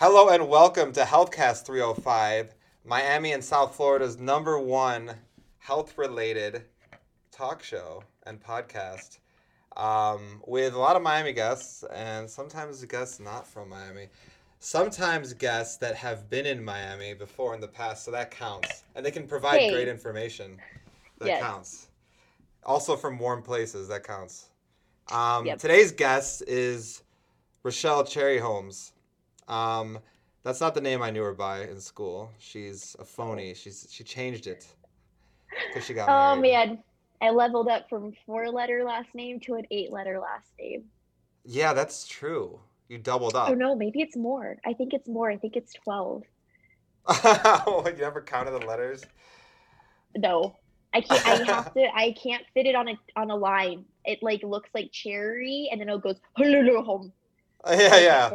Hello and welcome to Healthcast 305, Miami and South Florida's number one health related talk show and podcast um, with a lot of Miami guests and sometimes guests not from Miami. Sometimes guests that have been in Miami before in the past, so that counts. And they can provide Hey. great information. That Yes. counts. Also from warm places, that counts. Um, Yep. Today's guest is Rachelle Cherryholmes. Um, that's not the name I knew her by in school. She's a phony. She's she changed it because she got Oh married. man, I leveled up from four letter last name to an eight letter last name. Yeah, that's true. You doubled up. Oh no, maybe it's more. I think it's more. I think it's 12. you never counted the letters? No. I can't I have to I can't fit it on a on a line. It like looks like cherry and then it goes home. Yeah, yeah.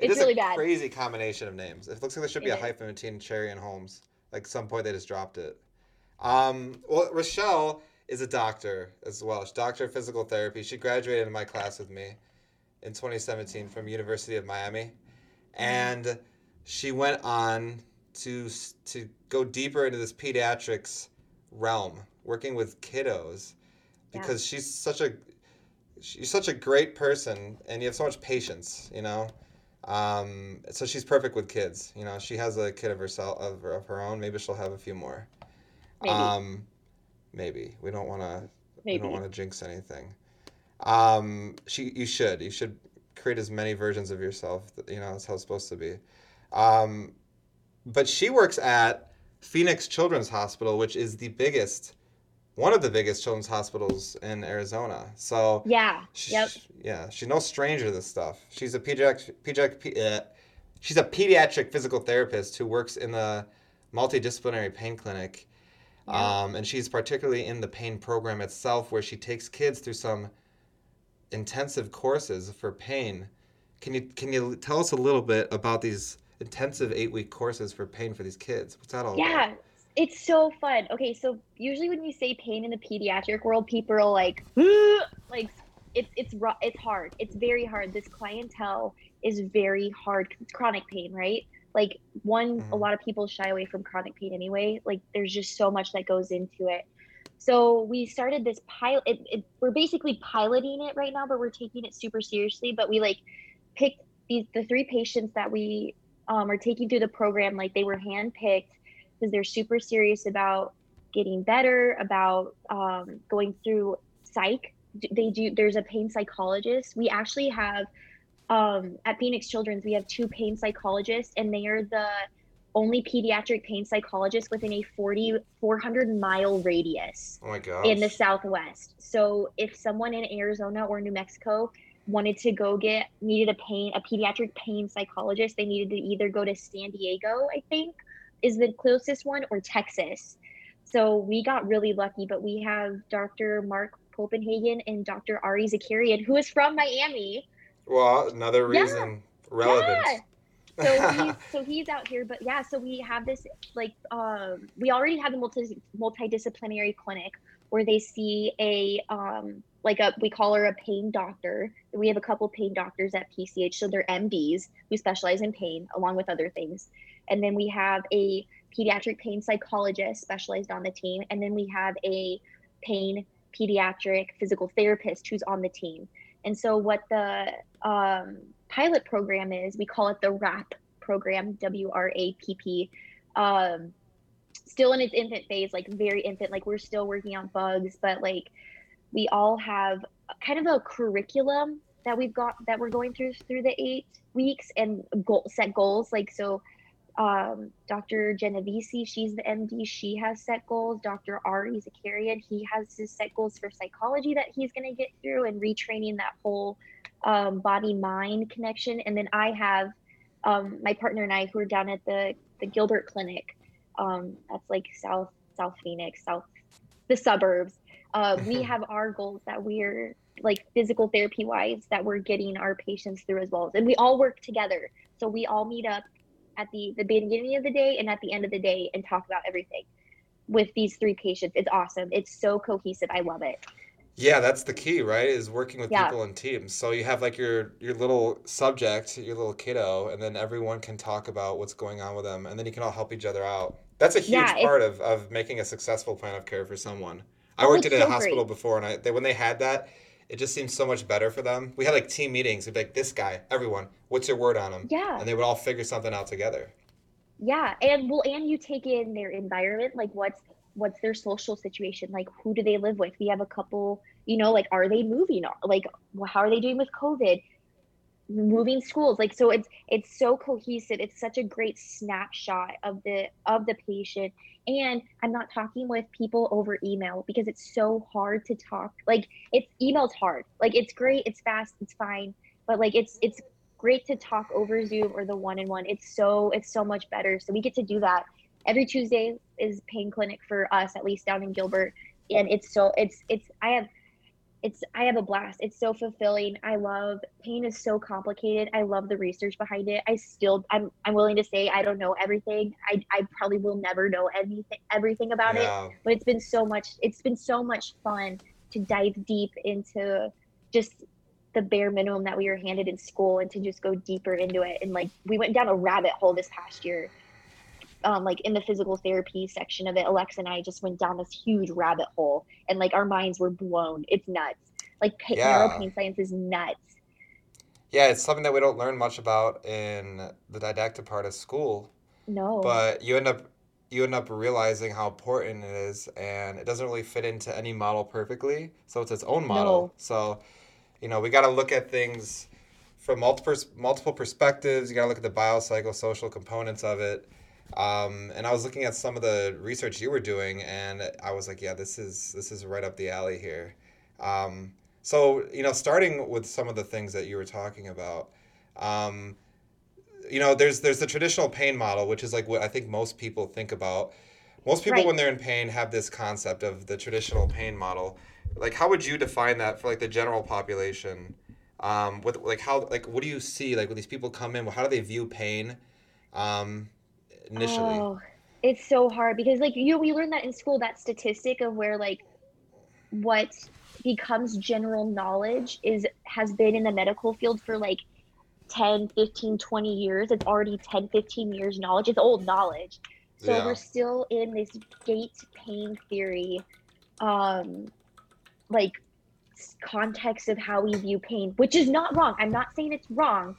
It. It It's is really a bad. crazy combination of names. It looks like there should be It a is. hyphen between Cherry and Holmes. Like some point they just dropped it. Um, well, Rachelle is a doctor as well. She's a doctor of physical therapy. She graduated in my class with me in 2017 from University of Miami, and she went on to to go deeper into this pediatrics realm, working with kiddos, Yeah. because she's such a she's such a great person, and you have so much patience, you know. Um, so she's perfect with kids. You know, she has a kid of herself of, of her own. Maybe she'll have a few more. Maybe. Um, maybe we don't want to. We don't want to jinx anything. Um, she, you should. You should create as many versions of yourself. That, you know, that's how it's supposed to be. Um, but she works at Phoenix Children's Hospital, which is the biggest, one of the biggest children's hospitals in Arizona. So Yeah. She's, Yep. Yeah, she's no stranger to this stuff. She's a pediatric, pediatric, uh, she's a pediatric physical therapist who works in the multidisciplinary pain clinic, Yeah. um, and she's particularly in the pain program itself, where she takes kids through some intensive courses for pain. Can you can you tell us a little bit about these intensive eight week courses for pain for these kids? What's that all about? Yeah, it's so fun. Okay, so usually when you say pain in the pediatric world, people are like, like it's it's it's hard. It's very hard. This clientele is very hard. It's chronic pain, right? Like one, a Mhm. lot of people shy away from chronic pain anyway. Like there's just so much that goes into it. So we started this pilot. It, it, we're basically piloting it right now, but we're taking it super seriously. But we like picked these the three patients that we um, are taking through the program. Like they were handpicked because they're super serious about getting better, about um, going through psych. They do. There's a pain psychologist. We actually have um, at Phoenix Children's. We have two pain psychologists, and they are the only pediatric pain psychologist within a 40 400 mile radius Oh in the southwest. So if someone in Arizona or New Mexico wanted to go get needed a pain a pediatric pain psychologist, they needed to either go to San Diego, I think, is the closest one, or Texas. So we got really lucky, but we have Dr. Mark Popenhagen and Dr. Ari Zakarian, who is from Miami. Well, another Yeah. reason relevant. Yeah. So he's so he's out here, but yeah, so we have this like um we already have a multi multidisciplinary clinic where they see a um like a we call her a pain doctor. We have a couple pain doctors at PCH, so they're MDs who specialize in pain along with other things. And then we have a pediatric pain psychologist specialized on the team, and then we have a pain pediatric physical therapist who's on the team. And so what the um, pilot program is, we call it the WRAPP program, W R A P P. Um, still in its infant phase, like very infant, like we're still working on bugs, but like we all have kind of a curriculum that we've got that we're going through through the eight weeks and goal set goals. Like so um, Dr. Genovese, she's the MD, she has set goals. Dr. Ari Zakarian, he has his set goals for psychology that he's going to get through and retraining that whole um, body mind connection. And then I have um, my partner and I who are down at the, the Gilbert Clinic. Um, that's like South, South Phoenix, South, the suburbs. Uh, we have our goals that we're like physical therapy wise that we're getting our patients through as well. And we all work together. So we all meet up at the the beginning of the day and at the end of the day and talk about everything with these three patients. It's awesome. It's so cohesive. I love it. Yeah, that's the key, right? Is working with Yeah. people in teams. So you have like your your little subject, your little kiddo, and then everyone can talk about what's going on with them, and then you can all help each other out. That's a huge Yeah, part of, of making a successful plan of care for someone. I Oh, worked at a so hospital great. before, and I they, when they had that, it just seems so much better for them. We had like team meetings. We'd be like, "This guy, everyone, what's your word on him?" Yeah. And they would all figure something out together. Yeah, and well, and you take in their environment, like what's what's their social situation, like who do they live with? We have a couple, you know, like are they moving? Like how are they doing with COVID? Moving schools, like so, it's it's so cohesive. It's such a great snapshot of the of the patient. And I'm not talking with people over email because it's so hard to talk. Like it's email's hard. Like it's great, it's fast, it's fine, but like it's it's great to talk over Zoom or the one on one. It's so it's so much better. So we get to do that. Every Tuesday is pain clinic for us, at least down in Gilbert. And it's so it's it's I have it's I have a blast. It's so fulfilling. I love pain is so complicated. I love the research behind it. I still I'm I'm willing to say I don't know everything. I I probably will never know anything everything about it Yeah. but it's been so much it's been so much fun to dive deep into just the bare minimum that we were handed in school and to just go deeper into it and like we went down a rabbit hole this past year um, like in the physical therapy section of it alexa and i just went down this huge rabbit hole and like our minds were blown. It's nuts. Like pa- Yeah. neuropain science is nuts. Yeah, it's something that we don't learn much about in the didactic part of school. no. But you end up you end up realizing how important it is and it doesn't really fit into any model perfectly so it's its own model. No. so you know we got to look at things from multiple multiple perspectives. You got to look at the biopsychosocial components of it um, and i was looking at some of the research you were doing and i was like yeah this is this is right up the alley here. Um, so you know starting with some of the things that you were talking about um, you know there's there's the traditional pain model which is like what i think most people think about. Most people Right. when they're in pain have this concept of the traditional pain model. Like how would you define that for like the general population? Um with like how like what do you see like when these people come in how do they view pain? Um initially. Oh, it's so hard because like you know, we learned that in school that statistic of where like what becomes general knowledge is has been in the medical field for like 10 15 20 years. It's already 10 15 years knowledge. It's old knowledge. So Yeah. we're still in this gate pain theory um like context of how we view pain which is not wrong. I'm not saying it's wrong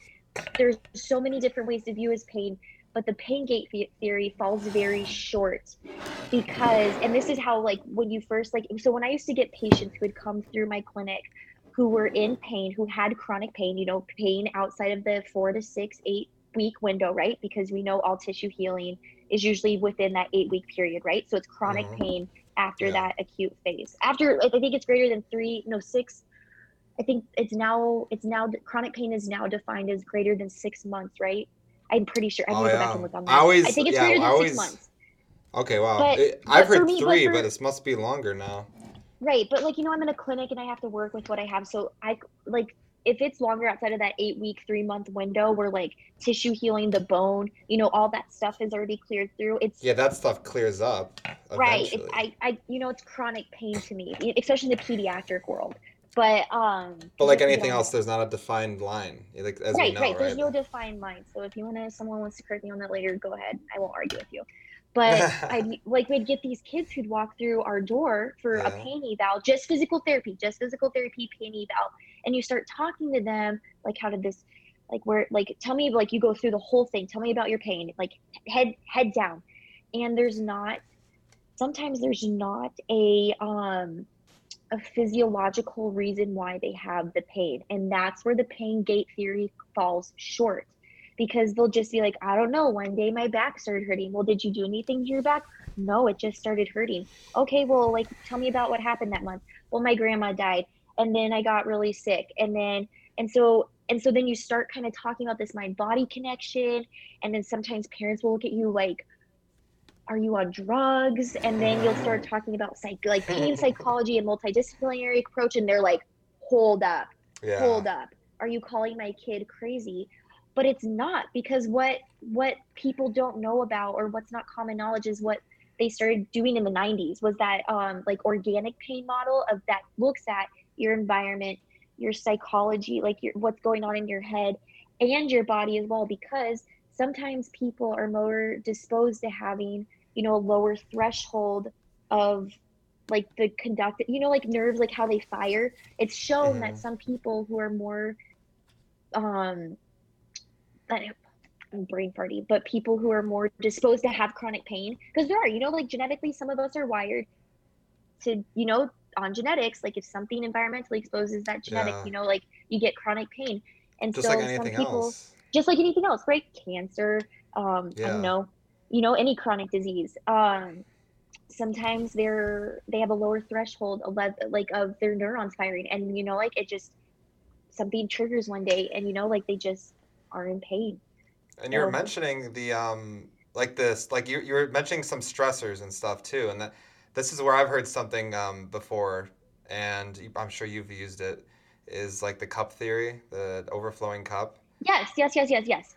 there's so many different ways to view as pain but the pain gate theory falls very short because and this is how like when you first like so when i used to get patients who would come through my clinic who were in pain who had chronic pain you know pain outside of the four to six eight week window right because we know all tissue healing is usually within that eight week period right so it's chronic Mhm. pain after Yeah. that acute phase after i think it's greater than three no six i think it's now it's now chronic pain is now defined as greater than six months right i'm pretty sure i'm Oh, gonna go yeah. back and look on that I always- i think it's yeah, greater than I six months okay wow But- It- i've heard me, but three for- but this must be longer now Right, but like you know, I'm in a clinic and I have to work with what I have. So I like if it's longer outside of that eight week, three month window where like tissue healing, the bone, you know, all that stuff is already cleared through. It's yeah that stuff clears up right. It's, I, I, you know, it's chronic pain to me, especially in the pediatric world. But um, but like anything else there's not a defined line like as we right, know right. right, There's no defined line. So if you want to, someone wants to correct me on that later, go ahead. I won't argue with you. But I like we'd get these kids who'd walk through our door for a pain eval, just physical therapy, just physical therapy pain eval, and you start talking to them like, how did this, like, where, like, tell me, like, you go through the whole thing. Tell me about your pain, like, head head down, and there's not. Sometimes there's not a um a physiological reason why they have the pain, and that's where the pain gate theory falls short because they'll just be like, I don't know, one day my back started hurting. Well, did you do anything to your back? No, it just started hurting. Okay, well, like, tell me about what happened that month. Well, my grandma died, and then I got really sick, and then, and so, and so then you start kind of talking about this mind body connection, and then sometimes parents will look at you like, are you on drugs? And then you'll start talking about psych, like pain psychology and multidisciplinary approach, and they're like, hold up yeah. hold up. Are you calling my kid crazy? But it's not because what what people don't know about or what's not common knowledge is what they started doing in the 90s was that um, like organic pain model of that looks at your environment your psychology like your, what's going on in your head and your body as well because sometimes people are more disposed to having you know a lower threshold of like the conduct you know like nerves like how they fire it's shown mm-hmm. that some people who are more um I'm brain farty, but people who are more disposed to have chronic pain, because there are, you know, like genetically, some of us are wired to, you know, on genetics, like if something environmentally exposes that genetic, yeah. you know, like you get chronic pain. And just so like some people, else. Just like anything else, right? Cancer, um, yeah. I don't know, you know, any chronic disease. Um, sometimes they're they have a lower threshold of like of their neurons firing, and you know, like it just something triggers one day, and you know, like they just are in pain. And you were mentioning the um like this, like you you were mentioning some stressors and stuff too, and that this is where I've heard something um, before, and I'm sure you've used it. Is like the cup theory, the overflowing cup. Yes, yes, yes, yes, yes.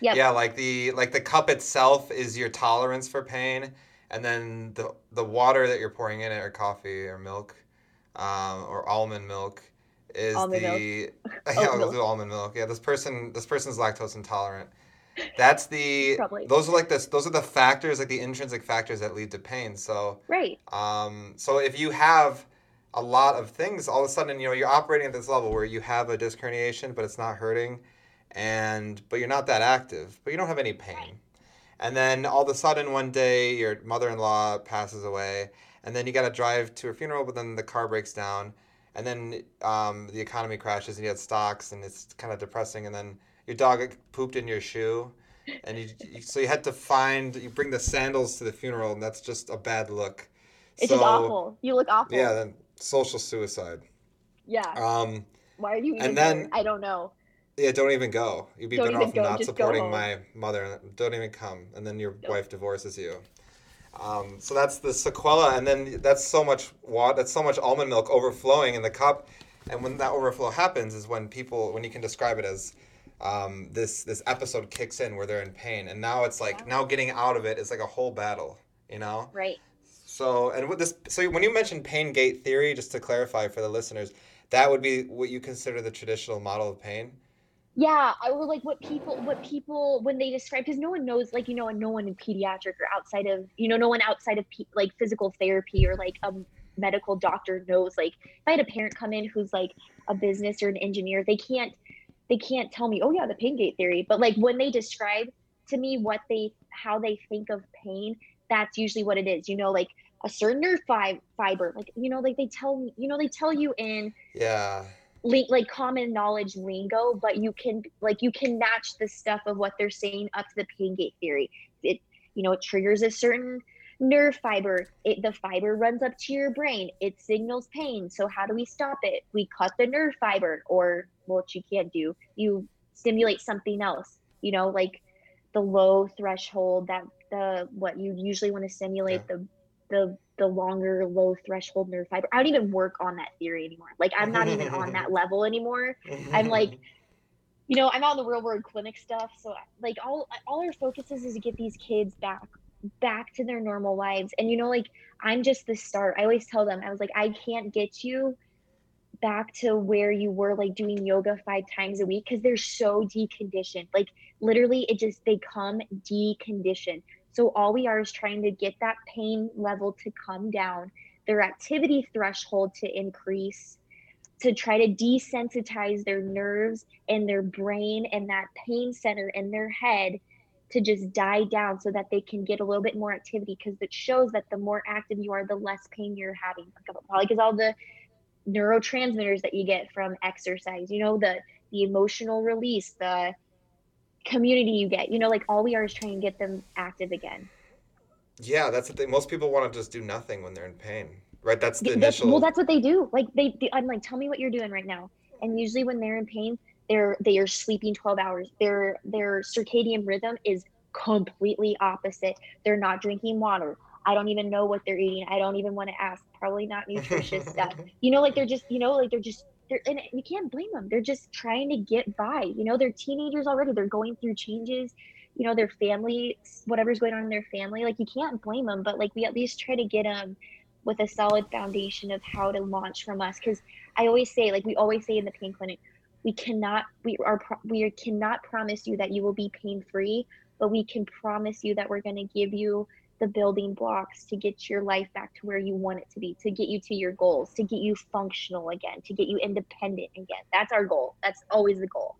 Yep. Yeah, like the like the cup itself is your tolerance for pain, and then the the water that you're pouring in it, or coffee, or milk, um, or almond milk, is almond the milk. yeah, we'll do almond milk. Yeah, this person this person's lactose intolerant, that's the Probably. those are like this those are the factors like the intrinsic factors that lead to pain. So right. Um, so if you have a lot of things, all of a sudden you know you're operating at this level where you have a disc herniation, but it's not hurting, and but you're not that active, but you don't have any pain. And then all of a sudden one day your mother-in-law passes away, and then you got to drive to her funeral, but then the car breaks down, and then um, the economy crashes and you had stocks, and it's kind of depressing, and then your dog pooped in your shoe, and you, you, so you had to find you bring the sandals to the funeral, and that's just a bad look. It's so, just awful. You look awful. Yeah, then social suicide. Yeah. Um. Why are you? and then I don't know. Yeah, don't even go. You'd be don't better off go, not supporting my mother. Don't even come, and then your nope. wife divorces you. Um, so that's the sequela, and then that's so much water. That's so much almond milk overflowing in the cup, and when that overflow happens, is when people, when you can describe it as um, this this episode kicks in where they're in pain, and now it's like now getting out of it is like a whole battle, you know? Right. So and with this, so when you mentioned pain gate theory, just to clarify for the listeners, that would be what you consider the traditional model of pain. Yeah, or like what people, what people when they describe, because no one knows, like you know, and no one in pediatric or outside of, you know, no one outside of pe- like physical therapy or like a medical doctor knows. Like if I had a parent come in who's like a business or an engineer, they can't they can't tell me, oh yeah, the pain gate theory. But like when they describe to me what they how they think of pain, that's usually what it is. You know, like a certain nerve fi- fiber, like you know, like they tell you know, they tell you in yeah like common knowledge lingo, but you can like you can match the stuff of what they're saying up to the pain gate theory. It you know it triggers a certain nerve fiber. It the fiber runs up to your brain. It signals pain. So how do we stop it? We cut the nerve fiber or what you can't do. You stimulate something else. You know like the low threshold that the what you usually want to stimulate yeah. the the the longer low threshold nerve fiber. I don't even work on that theory anymore. Like i'm not even on that level anymore. I'm like you know i'm on the real world clinic stuff. So like all all our focus is is to get these kids back back to their normal lives. And you know like i'm just the start. I always tell them i was like i can't get you back to where you were like doing yoga five times a week because they're so deconditioned. Like literally, it just they come deconditioned. So all we are is trying to get that pain level to come down, their activity threshold to increase, to try to desensitize their nerves and their brain and that pain center in their head to just die down so that they can get a little bit more activity because it shows that the more active you are, the less pain you're having. Uh, probably because all the neurotransmitters that you get from exercise you know the the emotional release the community you get. You know like all we are is trying to get them active again. Yeah that's the thing. Most people want to just do nothing when they're in pain right? That's the that's, initial well that's what they do. Like they, they i'm like tell me what you're doing right now. And usually when they're in pain they're they are sleeping 12 hours. Their their circadian rhythm is completely opposite. They're not drinking water. I don't even know what they're eating. I don't even want to ask. Probably not nutritious stuff. You know, like they're just, you know, like they're just, they're, and you can't blame them. They're just trying to get by. You know, they're teenagers already. They're going through changes. you know their family whatever's going on in their family like you can't blame them but like we at least try to get them with a solid foundation of how to launch from us because i always say like we always say in the pain clinic we cannot we are we cannot promise you that you will be pain free but we can promise you that we're going to give you the building blocks to get your life back to where you want it to be to get you to your goals to get you functional again to get you independent again. That's our goal. That's always the goal.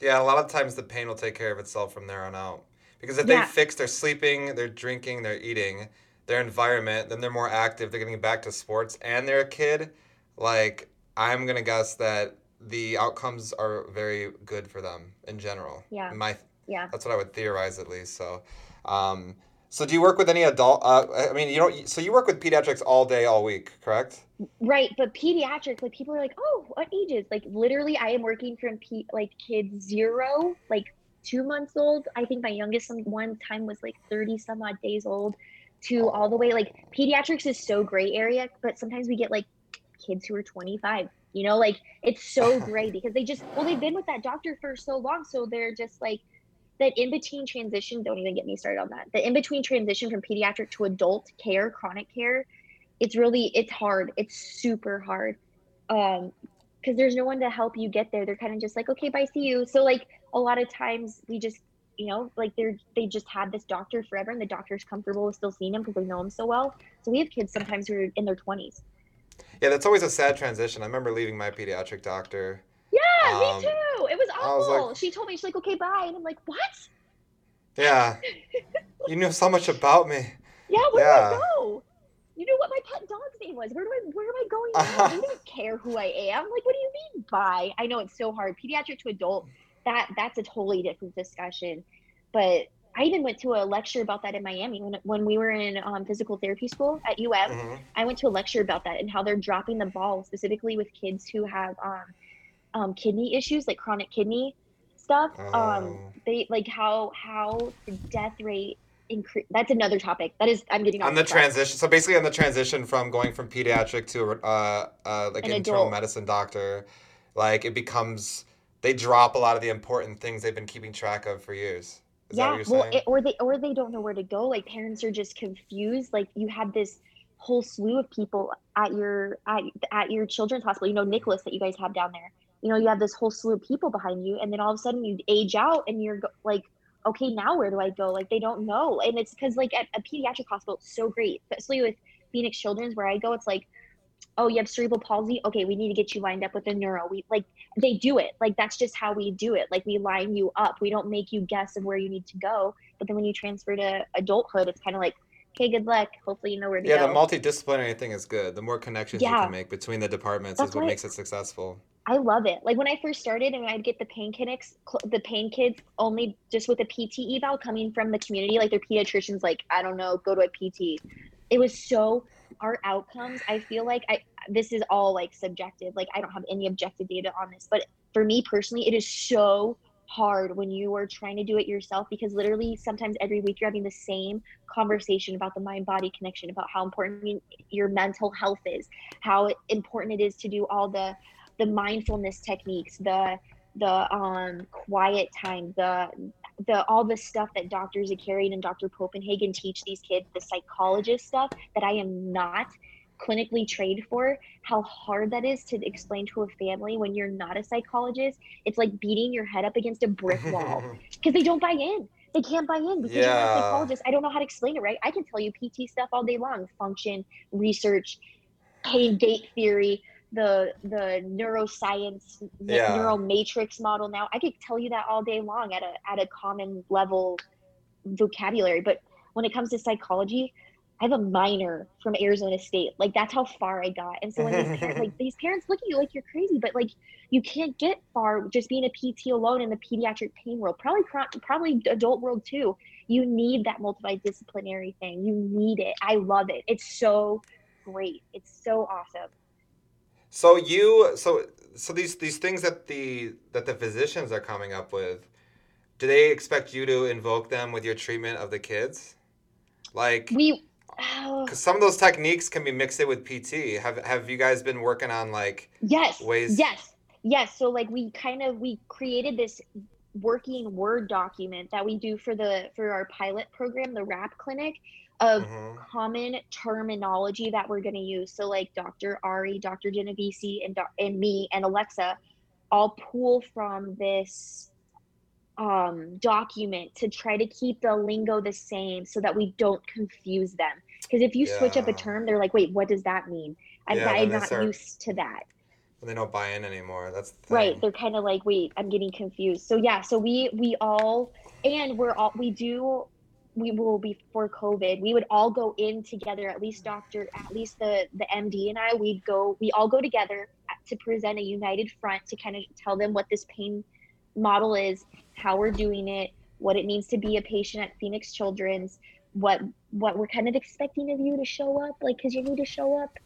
Yeah a lot of times the pain will take care of itself from there on out. Because if yeah. they fix their sleeping their drinking their eating their environment then they're more active they're getting back to sports and they're a kid like i'm gonna guess that the outcomes are very good for them in general. Yeah. My yeah. that's what i would theorize at least so um, so do you work with any adult? Uh, I mean, you don't. So you work with pediatrics all day, all week, correct? Right, but pediatrics, like people are like, oh, what ages? Like literally, I am working from pe- like kids zero, like two months old. I think my youngest one time was like thirty some odd days old, to all the way. Like pediatrics is so gray area, but sometimes we get like kids who are twenty five. You know, like it's so gray because they just well, they've been with that doctor for so long, so they're just like that in between transition, don't even get me started on that. The in between transition from pediatric to adult care, chronic care, it's really it's hard. It's super hard. Um, because there's no one to help you get there. They're kind of just like, okay, bye, see you. So like a lot of times we just, you know, like they're they just had this doctor forever, and the doctor's comfortable with still seeing him because they know him so well. So we have kids sometimes who are in their twenties. Yeah, that's always a sad transition. I remember leaving my pediatric doctor yeah, um, me too. It was awful. Was like, she told me she's like, okay, bye, and I'm like, what? Yeah. you knew so much about me. Yeah, where yeah. do I go? You knew what my pet dog's name was. Where do I where am I going now? you don't care who I am. Like, what do you mean bye? I know it's so hard. Pediatric to adult, that that's a totally different discussion. But I even went to a lecture about that in Miami when, when we were in um, physical therapy school at UM. Mm-hmm. I went to a lecture about that and how they're dropping the ball specifically with kids who have um, um, kidney issues, like chronic kidney stuff. Um, oh. they like how how the death rate increase. That's another topic. That is, I'm getting on the transition. So basically, on the transition from going from pediatric to uh, uh like an internal adult. medicine doctor, like it becomes they drop a lot of the important things they've been keeping track of for years. Is yeah, well, it, or they or they don't know where to go. Like parents are just confused. Like you had this whole slew of people at your at, at your children's hospital. You know, Nicklaus that you guys have down there you know you have this whole slew of people behind you and then all of a sudden you age out and you're like okay now where do i go? Like they don't know. And it's because like at a pediatric hospital it's so great especially with phoenix children's where i go it's like oh you have cerebral palsy? Okay we need to get you lined up with a neuro. We like they do it. Like that's just how we do it. Like we line you up. We don't make you guess of where you need to go. But then when you transfer to adulthood it's kind of like okay good luck. Hopefully you know where to yeah, go. yeah the multidisciplinary thing is good. The more connections yeah. you can make between the departments that's is what makes it successful I love it. Like when I first started and I'd get the pain clinics, the pain kids only just with a PT eval coming from the community, like their pediatricians, like, I don't know, go to a PT. It was so, our outcomes, I feel like I, this is all like subjective. Like I don't have any objective data on this, but for me personally, it is so hard when you are trying to do it yourself because literally sometimes every week you're having the same conversation about the mind body connection about how important your mental health is how important it is to do all the the mindfulness techniques, the the um, quiet time, the the all the stuff that Dr. Zakarian and Dr. Popenhagen teach these kids, the psychologist stuff that I am not clinically trained for, how hard that is to explain to a family when you're not a psychologist. It's like beating your head up against a brick wall because they don't buy in. They can't buy in because yeah. you're not a psychologist. I don't know how to explain it right. I can tell you PT stuff all day long, function, research, pain gate theory, the the neuroscience yeah. neuromatrix model now. I could tell you that all day long at a at a common level vocabulary. But when it comes to psychology i have a minor from arizona state. Like that's how far i got. And so when these parents, like these parents look at you like you're crazy but like you can't get far just being a pt alone in the pediatric pain world. Probably probably adult world too. You need that multidisciplinary thing. You need it. I love it. It's so great. It's so awesome so you so so these these things that the that the physicians are coming up with, do they expect you to invoke them with your treatment of the kids? Like we oh. because some of those techniques can be mixed in with PT. Have have you guys been working on like yes ways? Yes, yes. So like we kind of we created this working word document that we do for the for our pilot program the rap clinic of Mhm. common terminology that we're going to use. So like dr ari dr genovese and, and me and alexa all pull from this um, document to try to keep the lingo the same so that we don't confuse them. Because if you switch up a term they're like wait what does that mean? I'm, Yeah, I'm not start- used to that. And they don't buy in anymore. That's the right they're kind of like wait i'm getting confused. So yeah so we we all and we're all we do we will before covid we would all go in together at least doctor at least the the md and i we'd go we all go together uh, to present a united front to kind of tell them what this pain model is how we're doing it what it means to be a patient at phoenix children's what what we're kind of expecting of you to show up like because you need to show up.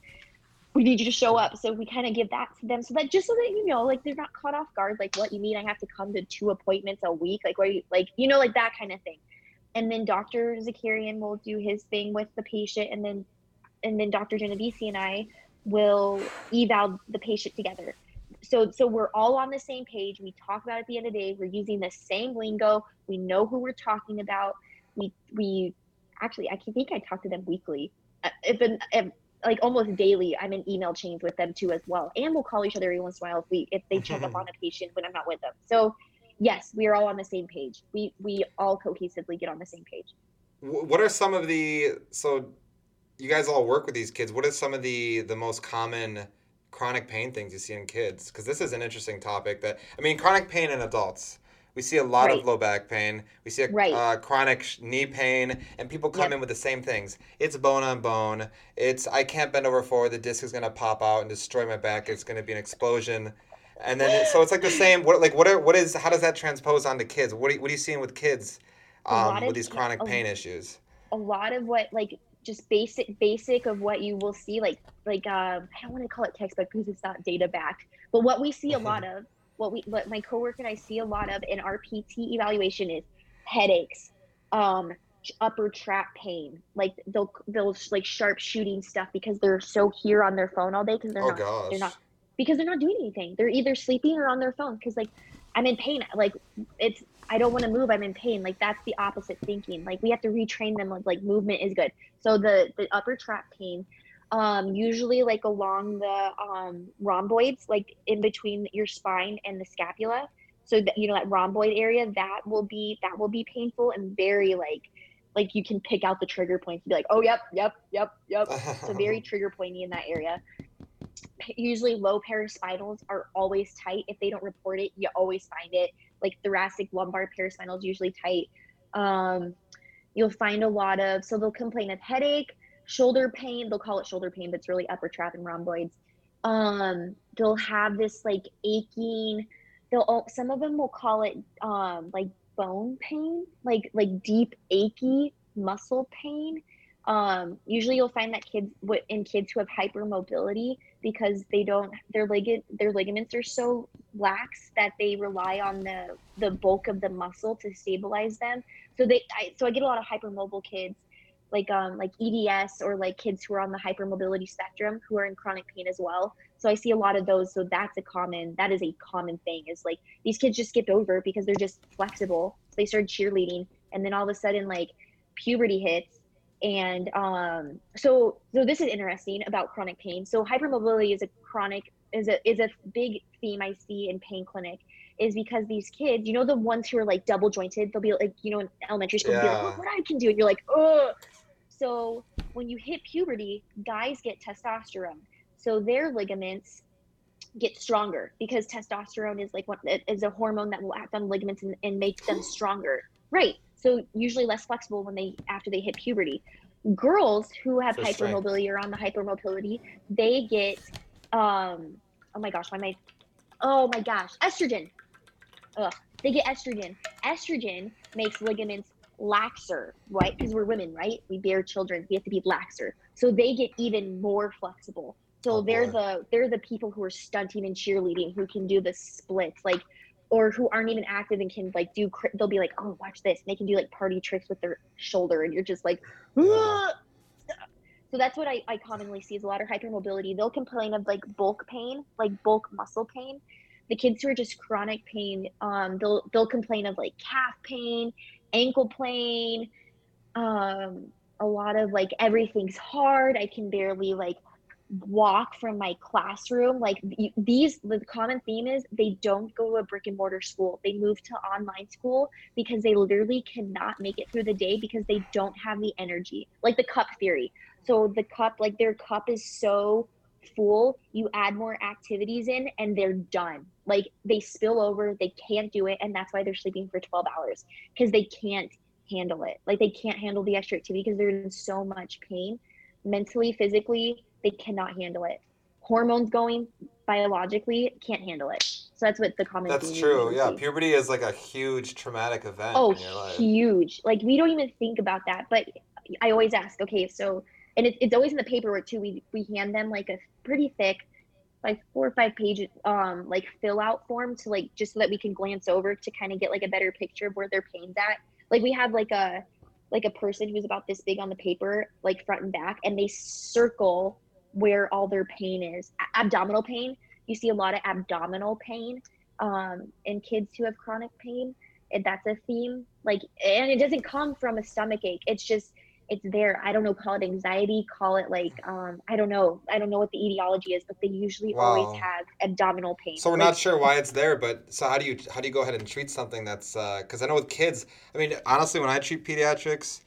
We need you to show up so we kind of give that to them so that just so that you know like they're not caught off guard like what you mean i have to come to two appointments a week like where you like you know like that kind of thing and then dr zakarian will do his thing with the patient and then and then dr genovese and i will eval the patient together. So so we're all on the same page. We talk about it at the end of the day. We're using the same lingo. We know who we're talking about. We we actually i think i talk to them weekly. Uh, if, an, if like almost daily i'm in email chains with them too as well. And we'll call each other every once in a while if we if they check up on a patient when i'm not with them. So yes we are all on the same page we we all cohesively get on the same page What are some of the so you guys all work with these kids? What are some of the the most common chronic pain things you see in kids? Because this is an interesting topic. That I mean, chronic pain in adults. We see a lot Right. of low back pain. We see a Right. uh, chronic sh- knee pain, and people come Yep. in with the same things. It's bone on bone. It's I can't bend over forward. The disc is gonna pop out and destroy my back. It's gonna be an explosion. And then it, so it's like the same. What like what are what is how does that transpose onto kids? What are, you- what are you seeing with kids um, with these chronic a- pain issues? a lot of what like just basic basic of what you will see like like um i don't want to call it textbook because it's not data backed but what we see a lot of what we what my coworker and i see a lot of in our pt evaluation is headaches um upper trap pain like they'll they'll like sharp shooting stuff because they're so here on their phone all day because they're Oh not gosh. they're not because they're not doing anything. They're either sleeping or on their phone because like i'm in pain. Like it's i don't want to move i'm in pain. Like that's the opposite thinking. Like we have to retrain them like, like movement is good. So the the upper trap pain um usually like along the um rhomboids like in between your spine and the scapula. So that you know that rhomboid area that will be that will be painful and very like like you can pick out the trigger points and be like oh yep yep yep yep. So very trigger pointy in that area usually low paraspinals are always tight. If they don't report it you always find it. Like thoracic lumbar paraspinals usually tight. Um, you'll find a lot of so they'll complain of headache shoulder pain. They'll call it shoulder pain but it's really upper trap and rhomboids. Um, they'll have this like aching. They'll al- some of them will call it um, like bone pain like like deep achy muscle pain um, usually you'll find that kids in kids who have hypermobility because they don't their ligament their ligaments are so lax that they rely on the the bulk of the muscle to stabilize them. So they I, so i get a lot of hypermobile kids like um like eds or like kids who are on the hypermobility spectrum who are in chronic pain as well. So i see a lot of those so that's a common that is a common thing is like these kids just skipped over because they're just flexible. So they started cheerleading and then all of a sudden like puberty hits and um so so this is interesting about chronic pain. So hypermobility is a chronic is a is a big theme i see in pain clinic is because these kids you know the ones who are like double jointed they'll be like you know in elementary school they'll be like look what i can do and you're like oh so when you hit puberty guys get testosterone. So their ligaments get stronger because testosterone is like what is a hormone that will act on ligaments and, and make them stronger. Right so usually less flexible when they after they hit puberty. Girls who have strength. hypermobility or on the hypermobility they get um oh my gosh why am i oh my gosh estrogen. Ugh. they get estrogen. Estrogen makes ligaments laxer right? Because we're women right? We bear children we have to be laxer. So they get even more flexible. So Oh, they're boy. the they're the people who are stunting and cheerleading who can do the splits. Like or who aren't even active and can like do they'll be like oh watch this and they can do like party tricks with their shoulder and you're just like "Ugh." so that's what I, I commonly see is a lot of hypermobility they'll complain of like bulk pain like bulk muscle pain the kids who are just chronic pain, um, they'll they'll complain of like calf pain, ankle pain, um, a lot of like everything's hard. I can barely like walk from my classroom. Like these, the common theme is they don't go to a brick and mortar school. They move to online school because they literally cannot make it through the day because they don't have the energy. Like the cup theory. So the cup, like their cup is so full, you add more activities in and they're done. Like they spill over, they can't do it. And that's why they're sleeping for 12 hours because they can't handle it. Like they can't handle the extra activity because they're in so much pain mentally, physically, they cannot handle it. Hormones going biologically can't handle it. So that's what the common. That's true. Yeah, puberty is like a huge traumatic event. Oh, huge! Like we don't even think about that. But I always ask, okay, so and it, it's always in the paperwork too. We we hand them like a pretty thick, like four or five page um like fill out form to like just so that we can glance over to kind of get like a better picture of where their pain's at. Like we have like a like a person who's about this big on the paper, like front and back, and they circle where all their pain is. A- abdominal pain, you see a lot of abdominal pain um, in kids who have chronic pain. And that's a theme. Like, and it doesn't come from a stomach ache. It's just, it's there. I don't know, call it anxiety, call it like, um, I don't know. I don't know what the etiology is, but they usually wow. always have abdominal pain. So we're like, not sure why it's there, but so how do you, how do you go ahead and treat something that's, uh, cause I know with kids, I mean, honestly, when I treat pediatrics,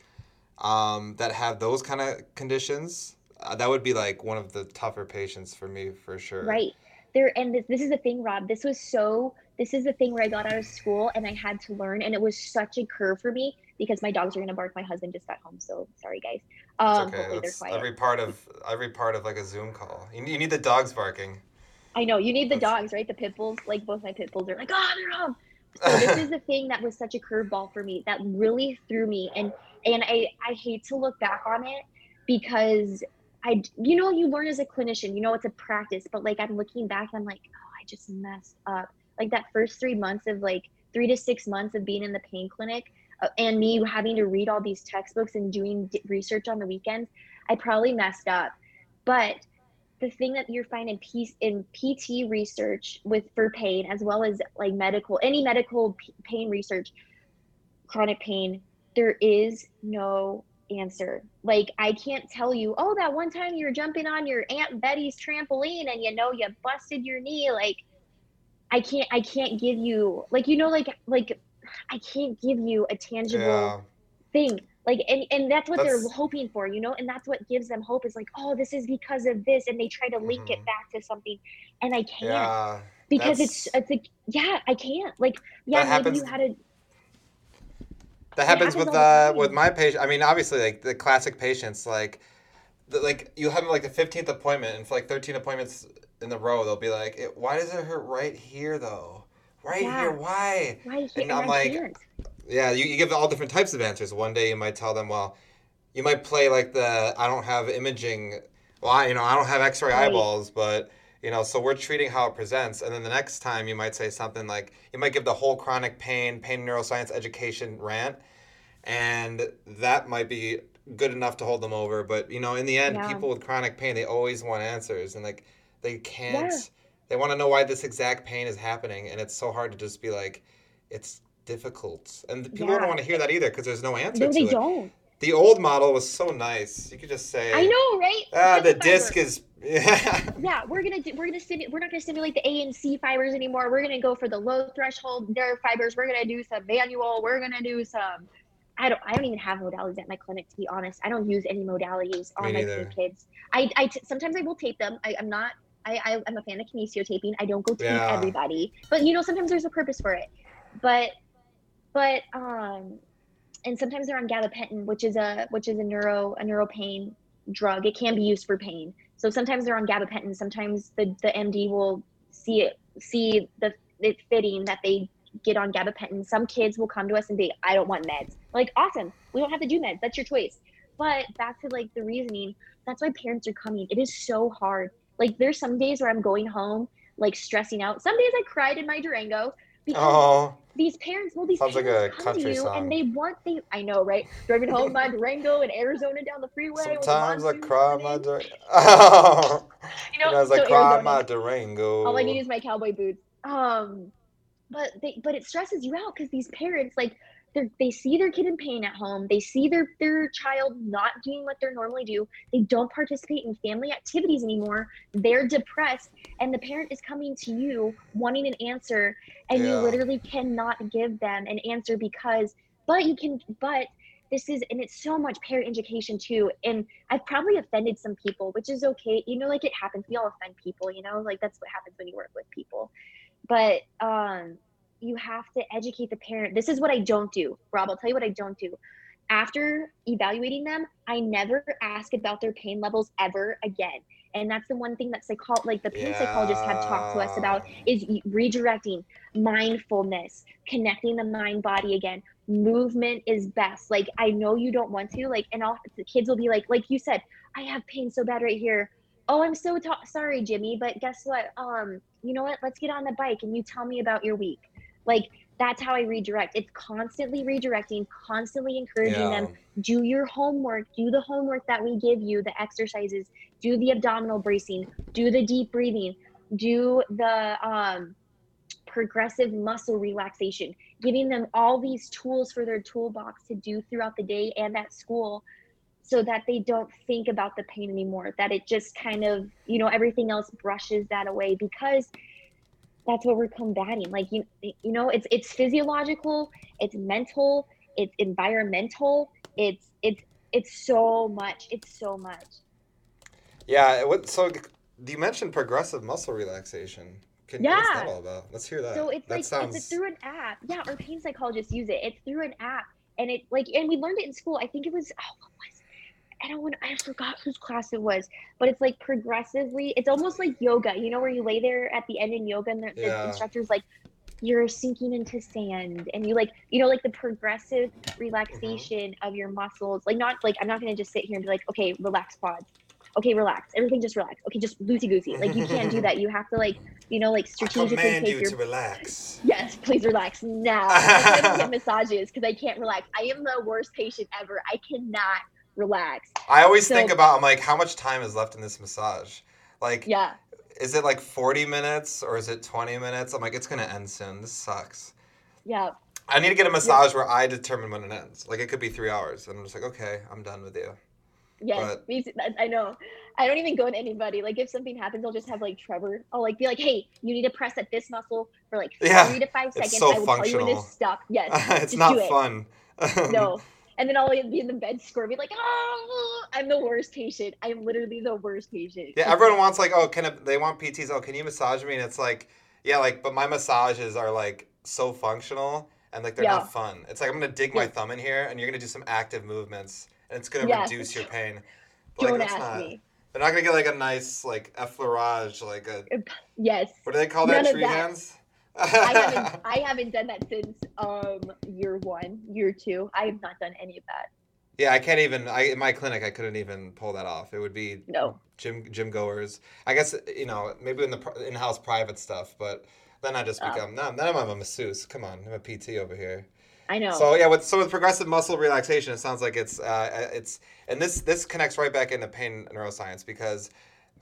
um, that have those kind of conditions, that would be like one of the tougher patients for me for sure. Right. There and this, this is the thing, Rob. This was so this is the thing where I got out of school and I had to learn and it was such a curve for me because my dogs are gonna bark. My husband just got home, so sorry guys. Um, okay. That's every part of every part of like a Zoom call. You need, you need the dogs barking. I know you need the That's... dogs, right? The pit bulls. Like both my pit bulls are like, oh, they're home. So this is the thing that was such a curveball for me that really threw me, and and I I hate to look back on it because I, you know, you learn as a clinician, you know, it's a practice, but like I'm looking back, I'm like, oh, I just messed up. Like that first three months of like three to six months of being in the pain clinic uh, and me having to read all these textbooks and doing d- research on the weekends, I probably messed up. But the thing that you're finding piece in PT research with for pain, as well as like medical, any medical p- pain research, chronic pain, there is no answer. Like I can't tell you, oh, that one time you were jumping on your Aunt Betty's trampoline and you know you busted your knee. Like I can't I can't give you like you know like like I can't give you a tangible yeah. thing. Like and, and that's what that's... they're hoping for, you know, and that's what gives them hope is like, oh, this is because of this, and they try to link mm-hmm. it back to something, and I can't yeah, because that's... it's it's like yeah, I can't. Like yeah, maybe happens... you had a that happens, happens with uh with my patient. I mean, obviously, like the classic patients, like the, like you have like the fifteenth appointment, and for like thirteen appointments in the row, they'll be like, "Why does it hurt right here, though? Right yeah. here, why?" Here, and I'm like. "Yeah." You, you give all different types of answers. One day, you might tell them, "Well, you might play like the I don't have imaging. Well, I, you know, I don't have X-ray right. eyeballs, but." You know so we're treating how it presents. And then the next time you might say something like you might give the whole chronic pain pain neuroscience education rant and that might be good enough to hold them over. But you know in the end yeah. people with chronic pain they always want answers. And like they can't yeah. they want to know why this exact pain is happening. And it's so hard to just be like it's difficult. And people yeah. don't want to hear that either because there's no answer no, they don't the old model was so nice. You could just say, "I know, right?" Ah, the disc is. Yeah. Yeah, we're gonna do, we're gonna stimulate we're not gonna stimulate the A and C fibers anymore. We're gonna go for the low threshold nerve fibers. We're gonna do some manual. We're gonna do some. I don't. I don't even have modalities at my clinic to be honest. I don't use any modalities on my kids. I, I t- sometimes I will tape them. I, I'm not. I, I am a fan of kinesio taping. I don't go tape yeah. everybody, but you know sometimes there's a purpose for it. But but um and sometimes they're on gabapentin, which is a which is a neuro a neuro pain drug. It can be used for pain. So sometimes they're on gabapentin. Sometimes the the MD will see it see the it fitting that they get on gabapentin. Some kids will come to us and be, I don't want meds. Like awesome, we don't have to do meds. That's your choice. But back to like the reasoning. That's why parents are coming. It is so hard. Like there's some days where I'm going home like stressing out. Some days I cried in my Durango because oh, these parents, well, these parents like a come to you song. and they want they. I know, right? Driving home my Durango in Arizona down the freeway. Sometimes I cry my Durango. Oh, you know, I was like, cry my Durango. All I need is my cowboy boots. um but they but it stresses you out because these parents like they see their kid in pain at home. They see their their child not doing what they're normally do. They don't participate in family activities anymore. They're depressed and the parent is coming to you wanting an answer and Yeah. you literally cannot give them an answer because but you can but this is and it's so much parent education too and i've probably offended some people which is okay. You know like it happens. We all offend people you know? Like that's what happens when you work with people. But um you have to educate the parent. This is what i don't do rob. I'll tell you what i don't do. After evaluating them i never ask about their pain levels ever again. And that's the one thing that psychol like the pain psychologists have talked to us about is redirecting mindfulness connecting the mind body again. Movement is best. Like i know you don't want to like and all the kids will be like like you said i have pain so bad right here. Oh i'm so sorry jimmy but guess what? Um you know what? Let's get on the bike and you tell me about your week like that's how i redirect. It's constantly redirecting constantly encouraging them. Do your homework. Do the homework that we give you the exercises. Do the abdominal bracing. Do the deep breathing. Do the um progressive muscle relaxation. Giving them all these tools for their toolbox to do throughout the day and at school so that they don't think about the pain anymore that it just kind of you know everything else brushes that away. Because that's what we're combating like you you know it's it's physiological it's mental it's environmental it's it's it's so much it's so much Yeah. What? So you mentioned progressive muscle relaxation. Can, What's Yeah. that all about? Let's hear that. so it's that like sounds. it's through an app yeah our pain psychologists use it it's through an app and it like and we learned it in school i think it was oh what was? I don't want i forgot whose class it was but it's like progressively it's almost like yoga you know where you lay there at the end in yoga and the, the Yeah. instructor's like you're sinking into sand and you like you know like the progressive mm-hmm. relaxation of your muscles like not like i'm not going to just sit here and be like okay relax pods okay relax everything just relax okay just loosey goosey like you can't do that you have to like you know like I strategically command take you your to relax. Yes, please relax now. I don't get massages because I can't relax. I am the worst patient ever. I cannot relax. I always So- think about. I'm like, how much time is left in this massage? Like, Yeah. is it like 40 minutes or is it 20 minutes? I'm like, it's gonna end soon. This sucks. Yeah. I need to get a massage where I determine when it ends. Like, it could be three hours, and I'm just like, okay, I'm done with you. Yes. But- me too. I- know. I don't even go to anybody. Like if something happens, I'll just have like Trevor. I'll like be like, hey, you need to press at this muscle for like Yeah, three to five seconds. so I will tell you when functional. stop. Yes. it's not do it. fun. No. And then I'll be in the bed squirming like, oh, I'm the worst patient. I'm literally the worst patient. Yeah, everyone wants like, oh, can it, they want PTs? Oh, can you massage me? And it's like, yeah, like, but my massages are like so functional and like they're Yeah. not fun. It's like I'm gonna dig my thumb in here and you're gonna do some active movements and it's gonna Yeah. reduce your pain. But, Don't like, ask not, me. They're not gonna get like a nice like effleurage, like a Yes. what do they call that? None Tree that. hands. I haven't I haven't done that since um year one, year two. I have not done any of that. yeah, I can't even. I in my clinic, I couldn't even pull that off. It would be No. gym gym goers. I guess you know maybe in the in-house private stuff, but then I just Oh. become no. Then I'm a masseuse. Come on, I'm a PT over here. I know. So yeah, with so with progressive muscle relaxation, it sounds like it's uh, it's and this this connects right back into pain neuroscience because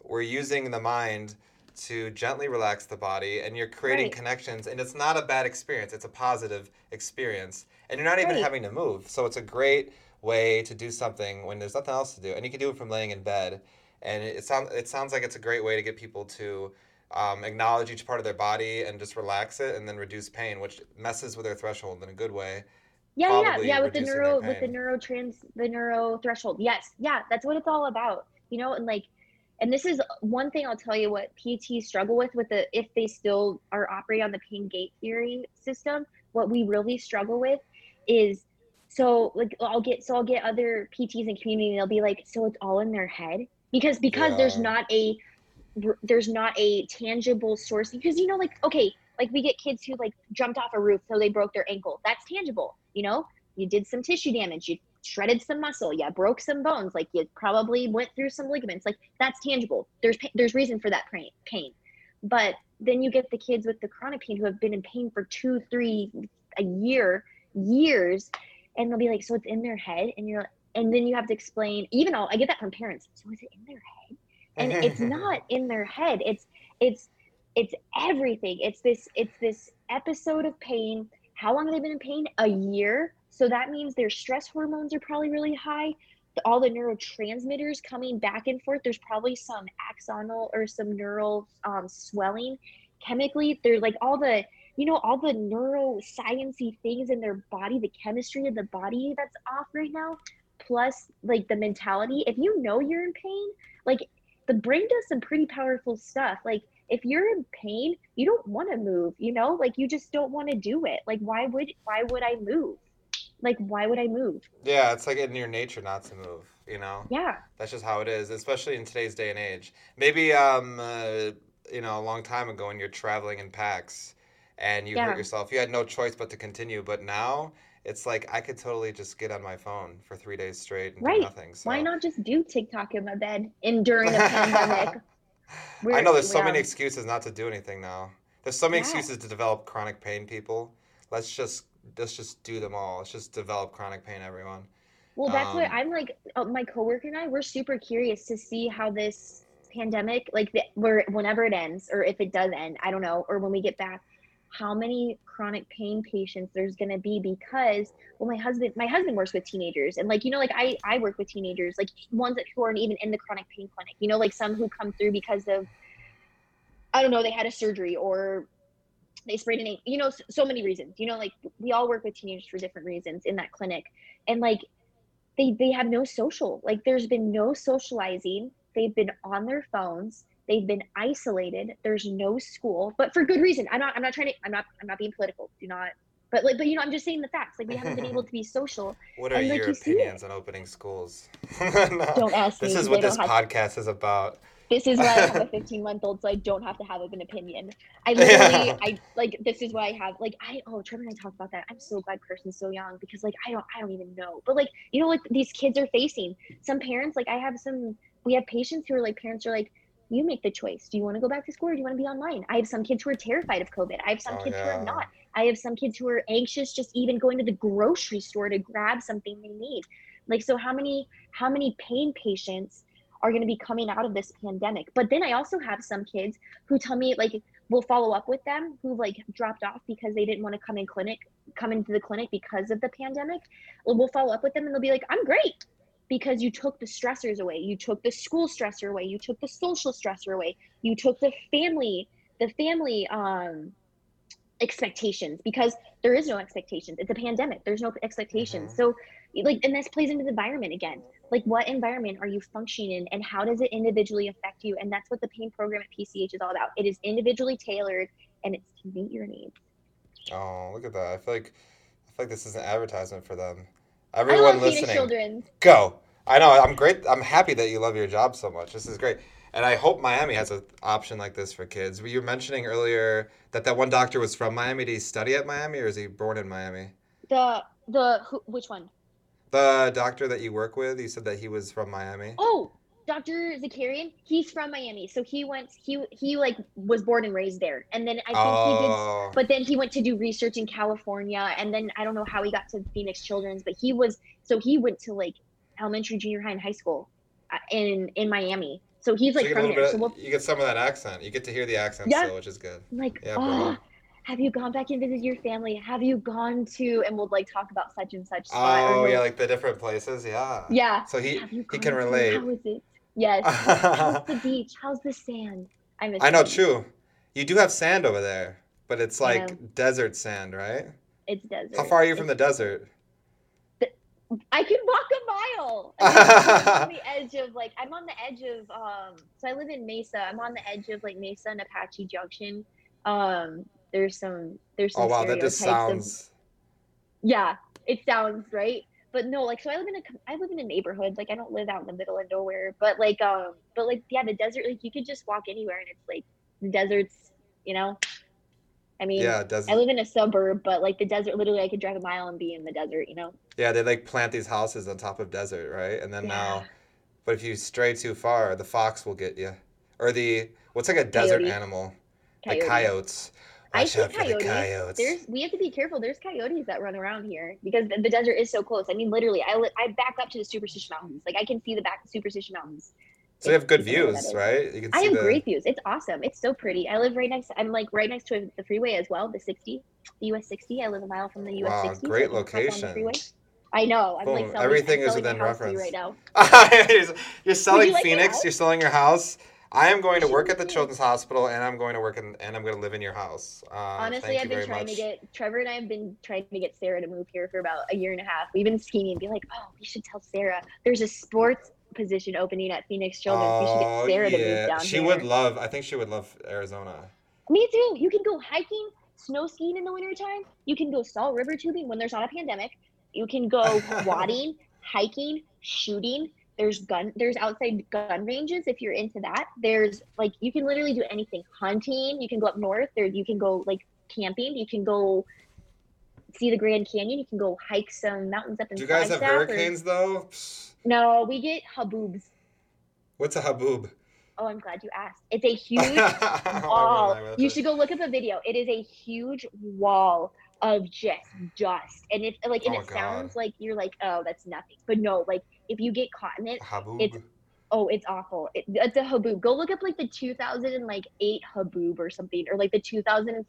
we're using the mind to gently relax the body, and you're creating Right. connections, and it's not a bad experience. It's a positive experience, and you're not even Right. having to move. So it's a great way to do something when there's nothing else to do, and you can do it from laying in bed. And it, it sounds it sounds like it's a great way to get people to um, acknowledge each part of their body and just relax it, and then reduce pain, which messes with their threshold in a good way. yeah, yeah, yeah, with the neuro with the neurotrans the neuro threshold. Yes, yeah, that's what it's all about. You know, and like and this is one thing I'll tell you what PTs struggle with with the if they still are operating on the pain gate theory system, what we really struggle with is so like I'll get so I'll get other PTs in community and they'll be like, so it's all in their head? Because because there's not a there's not a tangible source because you know like okay like we get kids who like jumped off a roof so they broke their ankle. That's tangible you know? You did some tissue damage you shredded some muscle yeah, broke some bones like you probably went through some ligaments like that's tangible there's there's reason for that pain but then you get the kids with the chronic pain who have been in pain for two three a year years and they'll be like so it's in their head and you're and then you have to explain even all i get that from parents so is it in their head and it's not in their head it's it's it's everything. It's this it's this episode of pain. How long have they been in pain? A year. So that means their stress hormones are probably really high. All the neurotransmitters coming back and forth. There's probably some axonal or some neural um, swelling chemically. There's like all the you know all the neurosciency things in their body, the chemistry of the body that's off right now. Plus, like the mentality. If you know you're in pain, like the brain does some pretty powerful stuff. Like if you're in pain, you don't want to move, you know? Like you just don't want to do it. Like why would why would I move? Like why would I move? Yeah, it's like in your nature not to move, you know? Yeah. That's just how it is, especially in today's day and age. Maybe um uh, you know, a long time ago when you're traveling in packs and you Yeah. hurt yourself, you had no choice but to continue, but now it's like I could totally just get on my phone for 3 days straight and do Right. nothing. So Why not just do TikTok in my bed and during a pandemic? I know there's so many excuses not to do anything now. There's so many Yeah. excuses to develop chronic pain, people. Let's just let's just do them all. Let's just develop chronic pain, everyone. Well, that's what Um, I'm like. Uh, my coworker and I, we're super curious to see how this pandemic, like, the, where whenever it ends, or if it does end, I don't know, or when we get back, how many chronic pain patients there's going to be because well my husband my husband works with teenagers and like you know like i i work with teenagers like ones that who aren't even in the chronic pain clinic you know like some who come through because of i don't know they had a surgery or they sprayed an you know so, so many reasons. You know like we all work with teenagers for different reasons in that clinic. And like they they have no social like there's been no socializing. They've been on their phones. They've been isolated. There's no school but for good reason. I'm not i'm not trying to i'm not i'm not being political. Do not but like but you know i'm just saying the facts. Like we haven't been able to be social. What are And, like, your you opinions on opening schools? No. don't ask me. This is 'cause what this have- podcast is about. This is why i have a 15 month old so i don't have to have an opinion. I literally Yeah. i like this is why i have like i oh trevor and i talked about that. I'm so glad carson's so young because like i don't i don't even know. But like you know like these kids are facing? Some parents like i have some we have patients who are like parents are like you make the choice. Do you want to go back to school or do you want to be online? I have some kids who are terrified of covid. I have some Oh, kids who are not. I have some kids who are anxious just even going to the grocery store to grab something they need. Like so how many how many pain patients are going to be coming out of this pandemic. But then i also have some kids who tell me like we'll follow up with them who like dropped off because they didn't want to come in clinic come into the clinic because of the pandemic. Well, follow up with them and they'll be like i'm great because you took the stressors away. You took the school stressor away. You took the social stressor away. You took the family the family um expectations because there is no expectations it's a pandemic there's no expectations Mhm. so like and this plays into the environment again like what environment are you functioning in and how does it individually affect you and that's what the pain program at pch is all about it is individually tailored and it's to meet your needs Oh, look at that. I feel like I feel like this is an advertisement for them. Everyone listening, children go. I know. I'm great. I'm happy that you love your job so much. This is great. And I hope Miami has an option like this for kids. You were mentioning earlier that that one doctor was from Miami. Did he study at Miami or is he born in Miami? the the who, which one? The doctor that you work with, you said that he was from Miami. Oh, Dr. Zakarian, he's from Miami. So he went he he like was born and raised there. And then I think he did Oh, but then he went to do research in California and then I don't know how he got to Phoenix Children's, but he was so he went to like elementary, junior high and high school uh, in in Miami. So he's like you get from there. bit. So we'll you get some of that accent. You get to hear the accent Yeah. still, which is good. I'm like, Yeah, oh, have you gone back and visited your family? Have you gone to and we'll like talk about such and such spot. Oh yeah, like the different places. Yeah. yeah. So he he can relate. How is it? Yes. How's the beach? How's the sand? I miss I know, true. You do have sand over there, but it's like desert sand, right? It's desert. How far are you from It's- the desert? I can walk a mile. I'm on the edge of like I'm on the edge of um so I live in Mesa. I'm on the edge of like Mesa and Apache Junction. Um there's some there's some Oh wow, that just stereotypes of- sounds. yeah, it sounds right. But no, like so I live in a I live in a neighborhood. Like I don't live out in the middle of nowhere. But like um but like yeah, the desert like you could just walk anywhere and it's like the desert's, you know. I mean Yeah. I live in a suburb, but like the desert literally I could drive a mile and be in the desert, you know. Yeah, they like plant these houses on top of desert, right? And then now, but if you stray too far, the fox will get you, or the what's like a desert animal, Coyote. the coyotes. I Watch see out for the coyotes. coyotes. There's we have to be careful. There's coyotes that run around here because the, the desert is so close. I mean, literally, I I back up to the Superstition Mountains. Like I can see the back of Superstition Mountains. So you have good you know what views, right? You can I have the. great views. It's awesome. It's so pretty. I live right next. I'm like right next to the freeway as well, the 60, the US 60. I live a mile from the US Wow, 60. so I great can hop on the freeway. location. I know. I'm Boom, like selling, everything I'm is within reference. right now. you're selling like Phoenix. You're selling your house. I am going to work at the Children's Hospital, and I'm going to work in, and I'm going to live in your house. Uh, Honestly, I've been trying much. to get Trevor and I have been trying to get Sarah to move here for about a year and a half. We've been scheming and be like, oh, we should tell Sarah there's a sports position opening at Phoenix Children's. we should Oh, get Sarah to move yeah. down She here. would love. I think she would love Arizona. Me too. You can go hiking, snow skiing in the wintertime. You can go salt river tubing when there's not a pandemic. You can go quadding, hiking, shooting. There's gun there's outside gun ranges if you're into that. There's like you can literally do anything. Hunting, you can go up north, there you can go like camping, you can go see the Grand Canyon, you can go hike some mountains up in Do you guys have Flagstaff or- hurricanes though? No, we get haboobs. What's a haboob? Oh, I'm glad you asked. It's a huge wall. You should go look up a video. It is a huge wall of just dust, and it's like, and Oh, it sounds like you're like, oh, that's nothing, but no, like if you get caught in it, Haboob. it's- oh, it's awful. It, it's a haboob. Go look up like the 2008 haboob or something, or like the 2000.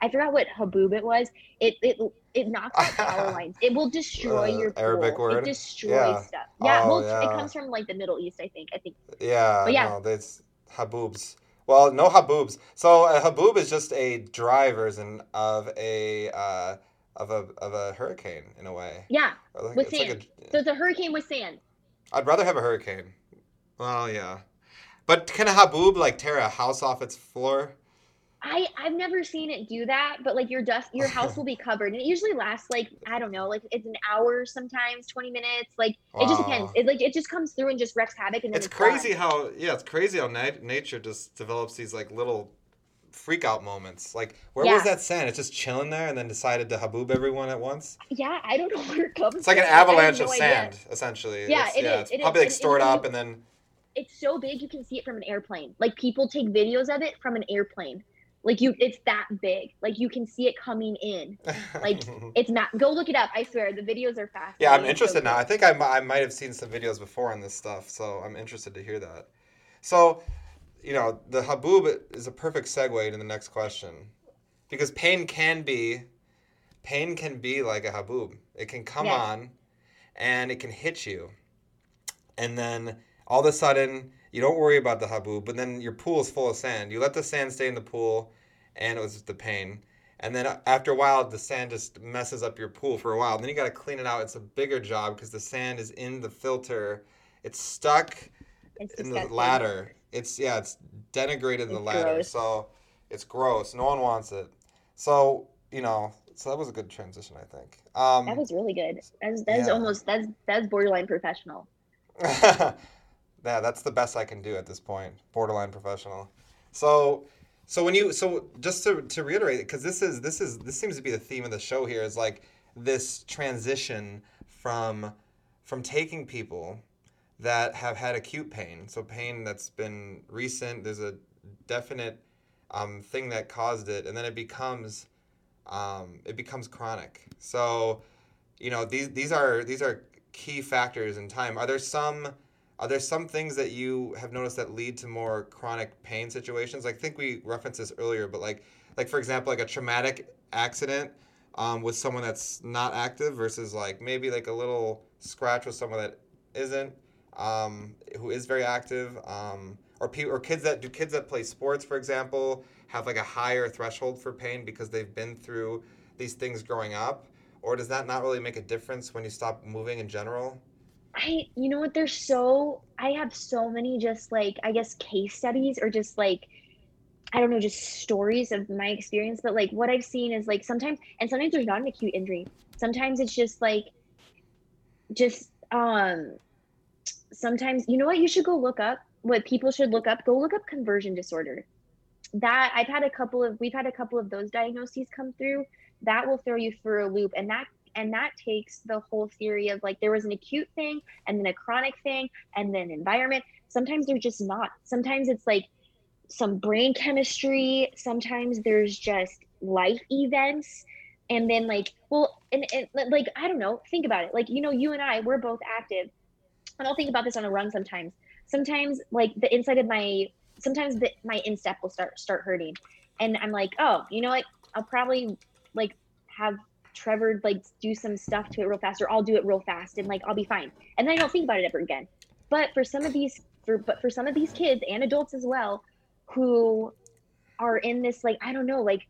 I forgot what haboob it was. It it it knocks out power lines. It will destroy Uh, your pool. Arabic word? It destroys Yeah. stuff. Yeah, Oh, well, yeah. it comes from like the Middle East, I think. I think. Yeah, But yeah. no, that's haboobs. Well, no haboobs. So a haboob is just a dry version of a uh, of a of a hurricane in a way. Yeah. Like- With it's like sand. a- So it's a hurricane with sand. I'd rather have a hurricane. Well, yeah. But can a haboob like tear a house off its floor? I I've never seen it do that, but like your dust, your house will be covered, and it usually lasts like I don't know, like it's an hour sometimes, twenty minutes. Like it just depends. It like it just comes through and just wreaks havoc, and then It's it's, crazy gone. how yeah, it's crazy how nat- nature just develops these like little freak out moments. Like where was that sand? It's just chilling there and then decided to haboob everyone at once. Yeah, I don't know where it comes. It's like an from. I have avalanche no of idea. sand, essentially. Yeah, it's, it yeah, is, It's it is. probably like And- and stored up and then It's so big you can see it from an airplane. Like people take videos of it from an airplane. Like you, it's that big. Like you can see it coming in. Like, It's not. Go look it up. I swear the videos are fast. yeah, I'm interested now. I think I, I might have seen some videos before on this stuff, so I'm interested to hear that. So, you know, the haboob is a perfect segue to the next question, because pain can be, pain can be like a haboob. It can come Yes. on, and it can hit you, and then all of a sudden you don't worry about the haboob, but then your pool is full of sand. You let the sand stay in the pool, and it was just the pain. And then uh, after a while, the sand just messes up your pool for a while. Then you got to clean it out. It's a bigger job because the sand is in the filter. It's stuck It's in the ladder. It's yeah, it's denigrated the ladder. gross. So it's gross. No one wants it. So you know, so that was a good transition, I think. Um, That was really good. That's that's Yeah. almost that's that's borderline professional. yeah, that's the best I can do at this point. Borderline professional. So, so when you so just to, to reiterate, because this is this is this seems to be the theme of the show here is like this transition from from taking people that have had acute pain, so pain that's been recent. There's a definite um, thing that caused it, and then it becomes um, it becomes chronic. So, you know these these are these are key factors in time. Are there some are there some things that you have noticed that lead to more chronic pain situations? I think we referenced this earlier, but like like for example, like a traumatic accident um, with someone that's not active versus like maybe like a little scratch with someone that isn't um, who is very active um, or pe- or kids that do kids that play sports for example have like a higher threshold for pain because they've been through these things growing up or does that not really make a difference when you stop moving in general I you know what there's so I have so many just like I guess case studies or just like I don't know just stories of my experience but like what I've seen is like sometimes and sometimes there's not an acute injury. Sometimes it's just like just um sometimes you know what you should go look up what people should look up. Go look up conversion disorder. That I've had a couple of we've had a couple of those diagnoses come through. That will throw you through a loop and that and that takes the whole theory of like there was an acute thing and then a chronic thing and then environment. Sometimes they're just not. Sometimes it's like some brain chemistry. Sometimes there's just life events. And then like well and, and like i don't know. Think about it. Like you know you and i we're both active. And i'll think about this on a run sometimes. Sometimes like the inside of my sometimes the, my instep will start start hurting. And i'm like oh you know what? I'll probably like have trevor like do some stuff to it real fast or i'll do it real fast and like i'll be fine. And then i don't think about it ever again. But for some of these for but for some of these kids and adults as well who are in this like i don't know like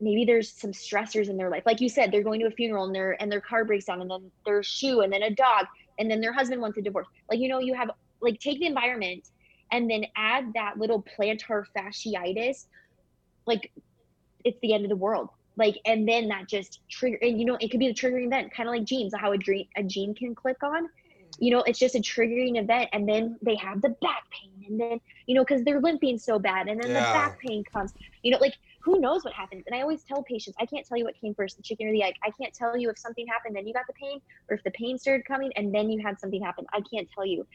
maybe there's some stressors in their life. Like you said they're going to a funeral and their and their car breaks down and then their shoe and then a dog and then their husband wants a divorce. Like you know you have like take the environment and then add that little plantar fasciitis like it's the end of the world like and then that just trigger and you know it could be the triggering event kind of like genes how a dream a gene can click on. You know it's just a triggering event and then they have the back pain and then you know because they're limping so bad and then yeah. the back pain comes. You know like who knows what happens? And i always tell patients i can't tell you what came first the chicken or the egg. I can't tell you if something happened then you got the pain or if the pain started coming and then you had something happen. I can't tell you.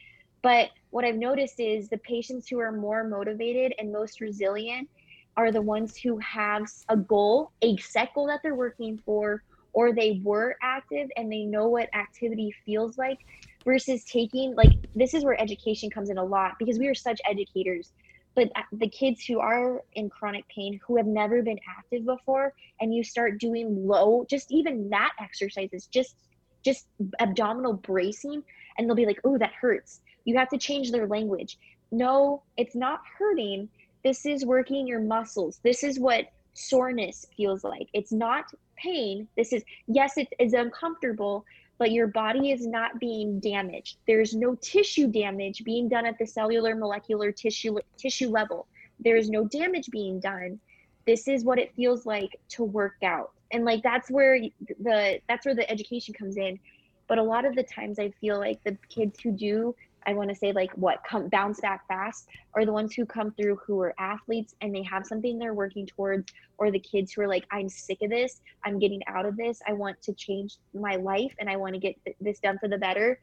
But what I've noticed is the patients who are more motivated and most resilient are the ones who have a goal, a set goal that they're working for, or they were active and they know what activity feels like versus taking like this is where education comes in a lot because we are such educators but uh, the kids who are in chronic pain who have never been active before and you start doing low just even that exercises just just abdominal bracing and they'll be like oh that hurts you have to change their language. No, it's not hurting. This is working your muscles. This is what soreness feels like. It's not pain. This is, yes, it is uncomfortable, but your body is not being damaged. There's no tissue damage being done at the cellular, molecular tissue tissue level. There is no damage being done. This is what it feels like to work out. And like that's where the that's where the education comes in. But a lot of the times I feel like the kids who do I want to say like what come bounce back fast are the ones who come through who are athletes and they have something they're working towards or the kids who are like I'm sick of this I'm getting out of this I want to change my life and I want to get th- this done for the better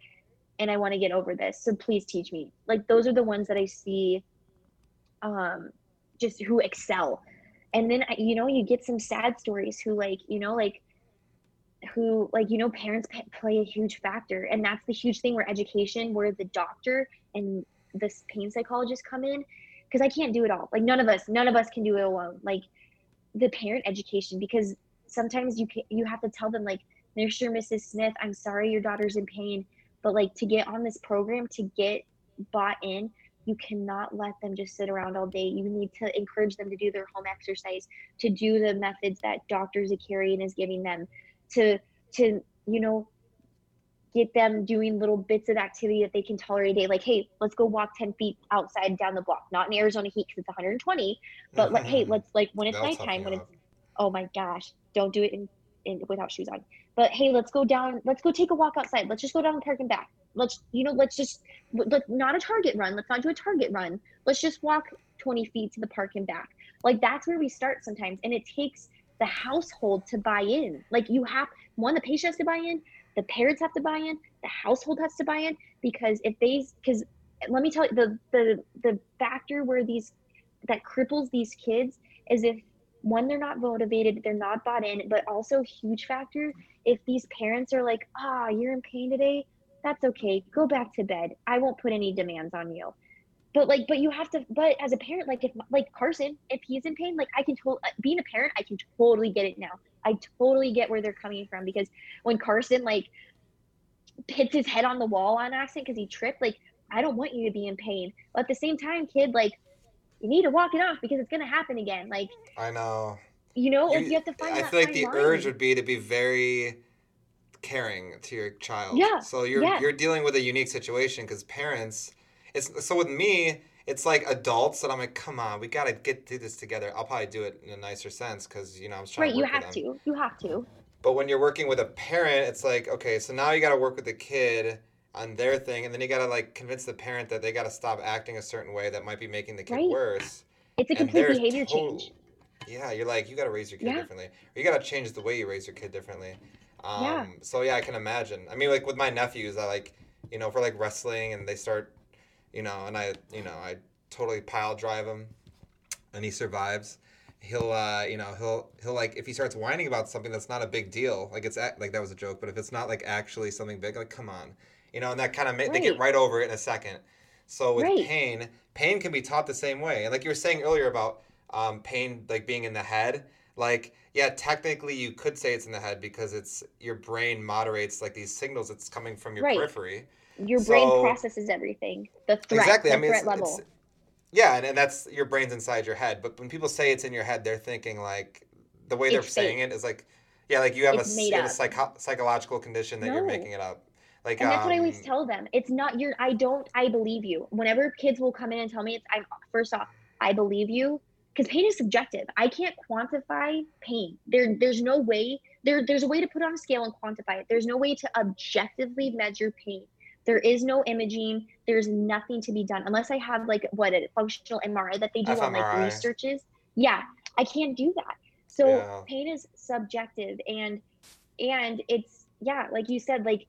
and I want to get over this so please teach me. Like those are the ones that I see um just who excel. And then you know you get some sad stories who like you know like who like you know parents play a huge factor and that's the huge thing where education where the doctor and this pain psychologist come in because i can't do it all. Like none of us none of us can do it alone. Like the parent education because sometimes you can you have to tell them like mr mrs smith i'm sorry your daughter's in pain but like to get on this program to get bought in you cannot let them just sit around all day. You need to encourage them to do their home exercise to do the methods that dr zakarian is giving them to to you know get them doing little bits of activity that they can tolerate a day. Like hey let's go walk 10 feet outside down the block. Not in arizona heat because it's 120 but mm-hmm. like hey let's like when it's That'll nighttime when it's oh my gosh don't do it in, in without shoes on. But hey let's go down let's go take a walk outside. Let's just go down the park and back. Let's you know let's just let, not a target run. Let's not do a target run. Let's just walk 20 feet to the park and back. Like that's where we start sometimes and it takes the household to buy in. Like you have one, the patient has to buy in, the parents have to buy in, the household has to buy in because if they because let me tell you the the the factor where these that cripples these kids is if one they're not motivated they're not bought in but also huge factor if these parents are like ah oh, you're in pain today? That's okay. Go back to bed. I won't put any demands on you but like but you have to but as a parent like if like carson if he's in pain like i can totally being a parent i can totally get it now. I totally get where they're coming from because when carson like hits his head on the wall on accident because he tripped like i don't want you to be in pain. But at the same time kid like you need to walk it off because it's going to happen again. Like i know. you know you, you have to find i feel like the line. urge would be to be very caring to your child. Yeah. So you're yeah. you're dealing with a unique situation because parents it's so with me, it's like adults that I'm like, come on, we gotta get through this together. I'll probably do it in a nicer sense because you know I'm trying. Right, to you have to. You have to. But when you're working with a parent, it's like, okay, so now you got to work with the kid on their thing, and then you got to like convince the parent that they got to stop acting a certain way that might be making the kid right. worse. It's a complete behavior total, change. Yeah, you're like, you got to raise your kid yeah. differently, or you got to change the way you raise your kid differently. Um, yeah. So yeah, I can imagine. I mean, like with my nephews, I like, you know, for like wrestling, and they start you know, and I, you know, I totally pile drive him, and he survives. He'll, uh, you know, he'll, he'll like if he starts whining about something that's not a big deal, like it's like that was a joke, but if it's not like actually something big, like come on, you know, and that kind of ma- right. they get right over it in a second. So with Right. pain, pain can be taught the same way. And like you were saying earlier about um, pain like being in the head, like yeah, technically you could say it's in the head because it's your brain moderates like these signals that's coming from your Right. periphery. Your brain So- processes everything. The threat, exactly. the I mean, threat it's, level. it's- yeah, and, and that's your brain's inside your head. But when people say it's in your head, they're thinking like the way they're It's saying it is like, yeah, like you have It's a, you have a psycho- psychological condition that you're making it up. Like, and that's what I always um, tell them. It's not your. I don't. I believe you. Whenever kids will come in and tell me, it's. I'm first off. I believe you because pain is subjective. I can't quantify pain. There. There's no way. There. There's a way to put it on a scale and quantify it. There's no way to objectively measure pain. There is no imaging. There's nothing to be done unless I have like what a functional MRI that they do on like researches. Yeah, I can't do that. So Yeah. pain is subjective and and it's yeah, like you said, like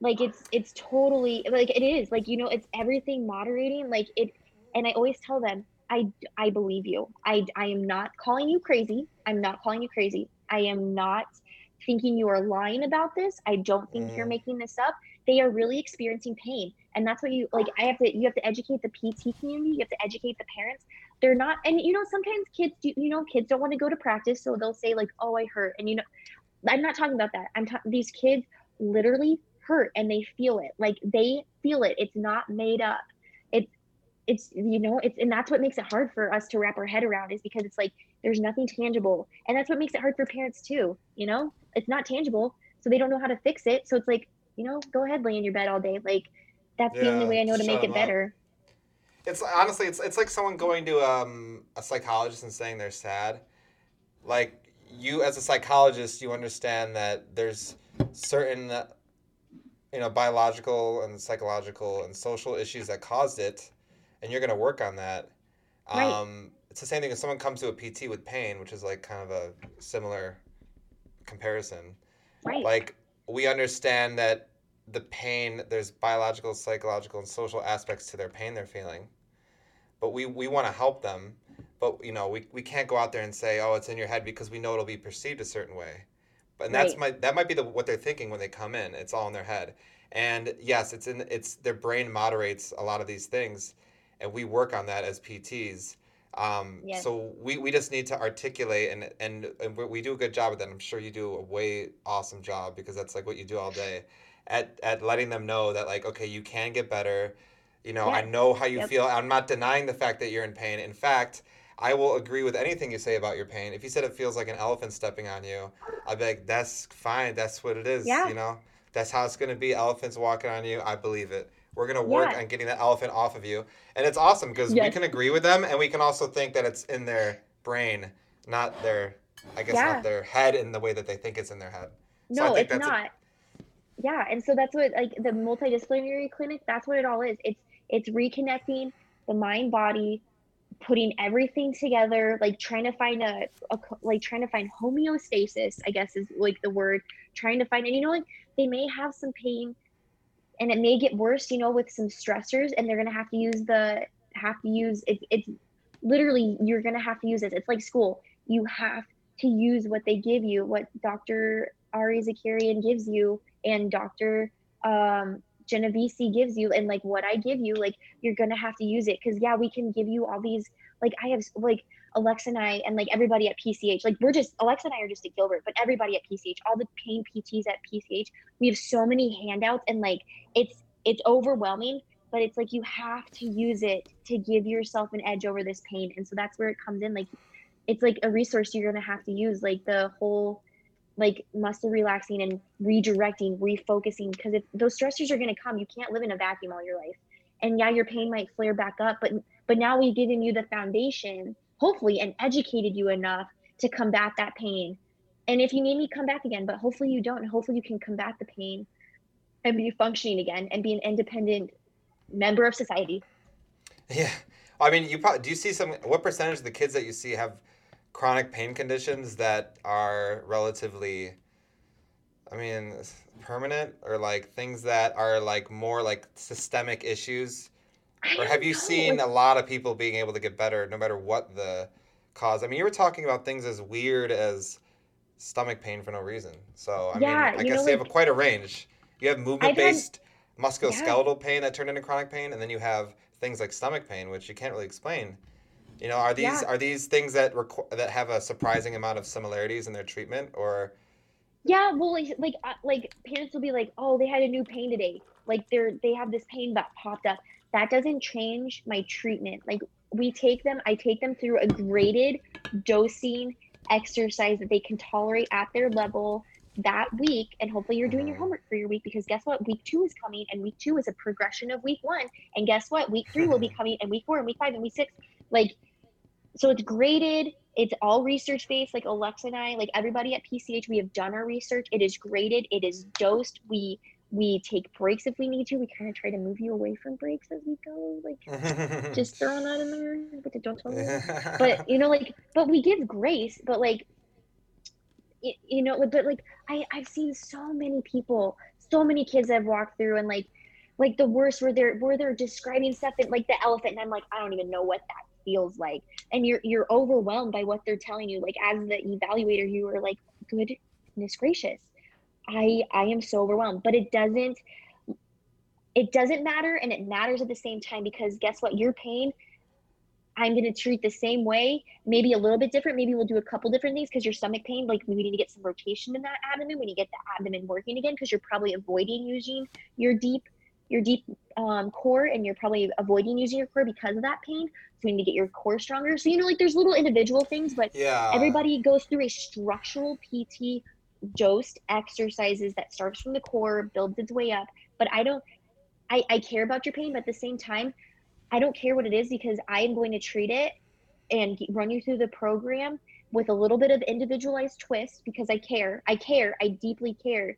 like it's it's totally like it is like you know it's everything moderating like it and i always tell them i i believe you i i am not calling you crazy i'm not calling you crazy i am not thinking you are lying about this i don't think you're Mm. making this up they are really experiencing pain. And that's what you like i have to you have to educate the pt community you have to educate the parents. They're not and you know sometimes kids do you know kids don't want to go to practice so they'll say like oh i hurt and you know i'm not talking about that. I'm talking these kids literally hurt and they feel it. Like they feel it. It's not made up. It's it's you know it's and that's what makes it hard for us to wrap our head around is because it's like there's nothing tangible. And that's what makes it hard for parents too you know? It's not tangible so they don't know how to fix it. So it's like you know go ahead lay in your bed all day like that's the only way i know to make it up. better It's honestly, it's it's like someone going to um, a psychologist and saying they're sad. Like you, as a psychologist, you understand that there's certain, you know, biological and psychological and social issues that caused it, and you're gonna work on that. Right. Um, it's the same thing if someone comes to a PT with pain, which is like kind of a similar comparison right like we understand that the pain there's biological psychological and social aspects to their pain they're feeling. But we we want to help them. But you know we, we can't go out there and say oh it's in your head because we know it'll be perceived a certain way. But that's Right. my that might be the what they're thinking when they come in. It's all in their head. And yes it's in it's their brain moderates a lot of these things and we work on that as pts um, Yes. so we, we just need to articulate and, and and we- do a good job at that. I'm sure you do a way awesome job because that's like what you do all day at, at letting them know that like, okay, you can get better. You know, I know how you Yep. feel. I'm not denying the fact that you're in pain. In fact, I will agree with anything you say about your pain. If you said it feels like an elephant stepping on you, I'd be like, that's fine. That's what it is. Yeah. You know, that's how it's going to be. Elephants walking on you. I believe it. We're going to work Yeah. on getting that elephant off of you. And it's awesome because we can agree with them and we can also think that it's in their brain, not their, I guess, Yeah. not their head in the way that they think it's in their head. So I no think it's that's a- not yeah and so that's what like the multidisciplinary clinic that's what it all is it's it's reconnecting the mind body putting everything together like trying to find a, a like trying to find homeostasis i guess is like the word trying to find and you know like they may have some pain and it may get worse you know with some stressors and they're gonna have to use the have to use it, it's literally you're gonna have to use it it's like school. You have to use what they give you what dr ari zakarian gives you and dr um genovese gives you and like what i give you like you're gonna have to use it. Because yeah we can give you all these like i have like alexa and i and like everybody at pch like we're just alexa and i are just at gilbert but everybody at pch all the pain pts at pch we have so many handouts and like it's it's overwhelming but it's like you have to use it to give yourself an edge over this pain and so that's where it comes in like it's like a resource you're to have to use like the whole like muscle relaxing and redirecting refocusing because if those stressors are to come you can't live in a vacuum all your life and yeah your pain might flare back up but but now we've given you the foundation hopefully and educated you enough to combat that pain and if you need me come back again but hopefully you don't hopefully you can combat the pain and be functioning again and be an independent member of society Yeah, I mean, you probably do you see some? What percentage of the kids that you see have chronic pain conditions that are relatively, I mean, permanent or like things that are like more like systemic issues? I Or have you know, seen a lot of people being able to get better no matter what the cause? I mean, you were talking about things as weird as stomach pain for no reason. So I Yeah, mean, I guess know, you have like- quite a range. You have movement based musculoskeletal pain that turned into chronic pain, and then you have things like stomach pain, which you can't really explain. You know, are these Yeah. are these things that requ- that have a surprising amount of similarities in their treatment, or Yeah, well, like, like, uh, like parents will be like, "Oh, they had a new pain today. Like, they're they have this pain that popped up." That doesn't change my treatment. Like, we take them. I take them through a graded dosing exercise that they can tolerate at their level that week, and hopefully you're doing your Mhm. homework for your week because guess what? Week two is coming, and week two is a progression of week one, and guess what? Week three will be coming, and week four, and week five, and week six. Like, so it's graded it's all research based like alexa and i like everybody at pch we have done our research it is graded it is dosed we we take breaks if we need to we kind of try to move you away from breaks as we go like just throwing that in there but don't tell me. But you know like but we give grace but like y- you know but like i i've seen so many people so many kids i've walked through and like like the worst where they're where they're describing stuff and like the elephant and i'm like i don't even know what that feels like. And you're you're overwhelmed by what they're telling you like as the evaluator you are like goodness gracious i i am so overwhelmed but it doesn't it doesn't matter and it matters at the same time because guess what? Your pain i'm going to treat the same way maybe a little bit different maybe we'll do a couple different things because your stomach pain like we need to get some rotation in that abdomen we need to get the abdomen working again because you're probably avoiding using your deep your deep um, core and you're probably avoiding using your core because of that pain. So we need to get your core stronger. So you know like there's little individual things but yeah, everybody goes through a structural pt dosed exercises that starts from the core builds its way up. But i don't I, I care about your pain but at the same time i don't care what it is because i am going to treat it and run you through the program with a little bit of individualized twist because i care. I care. I deeply care.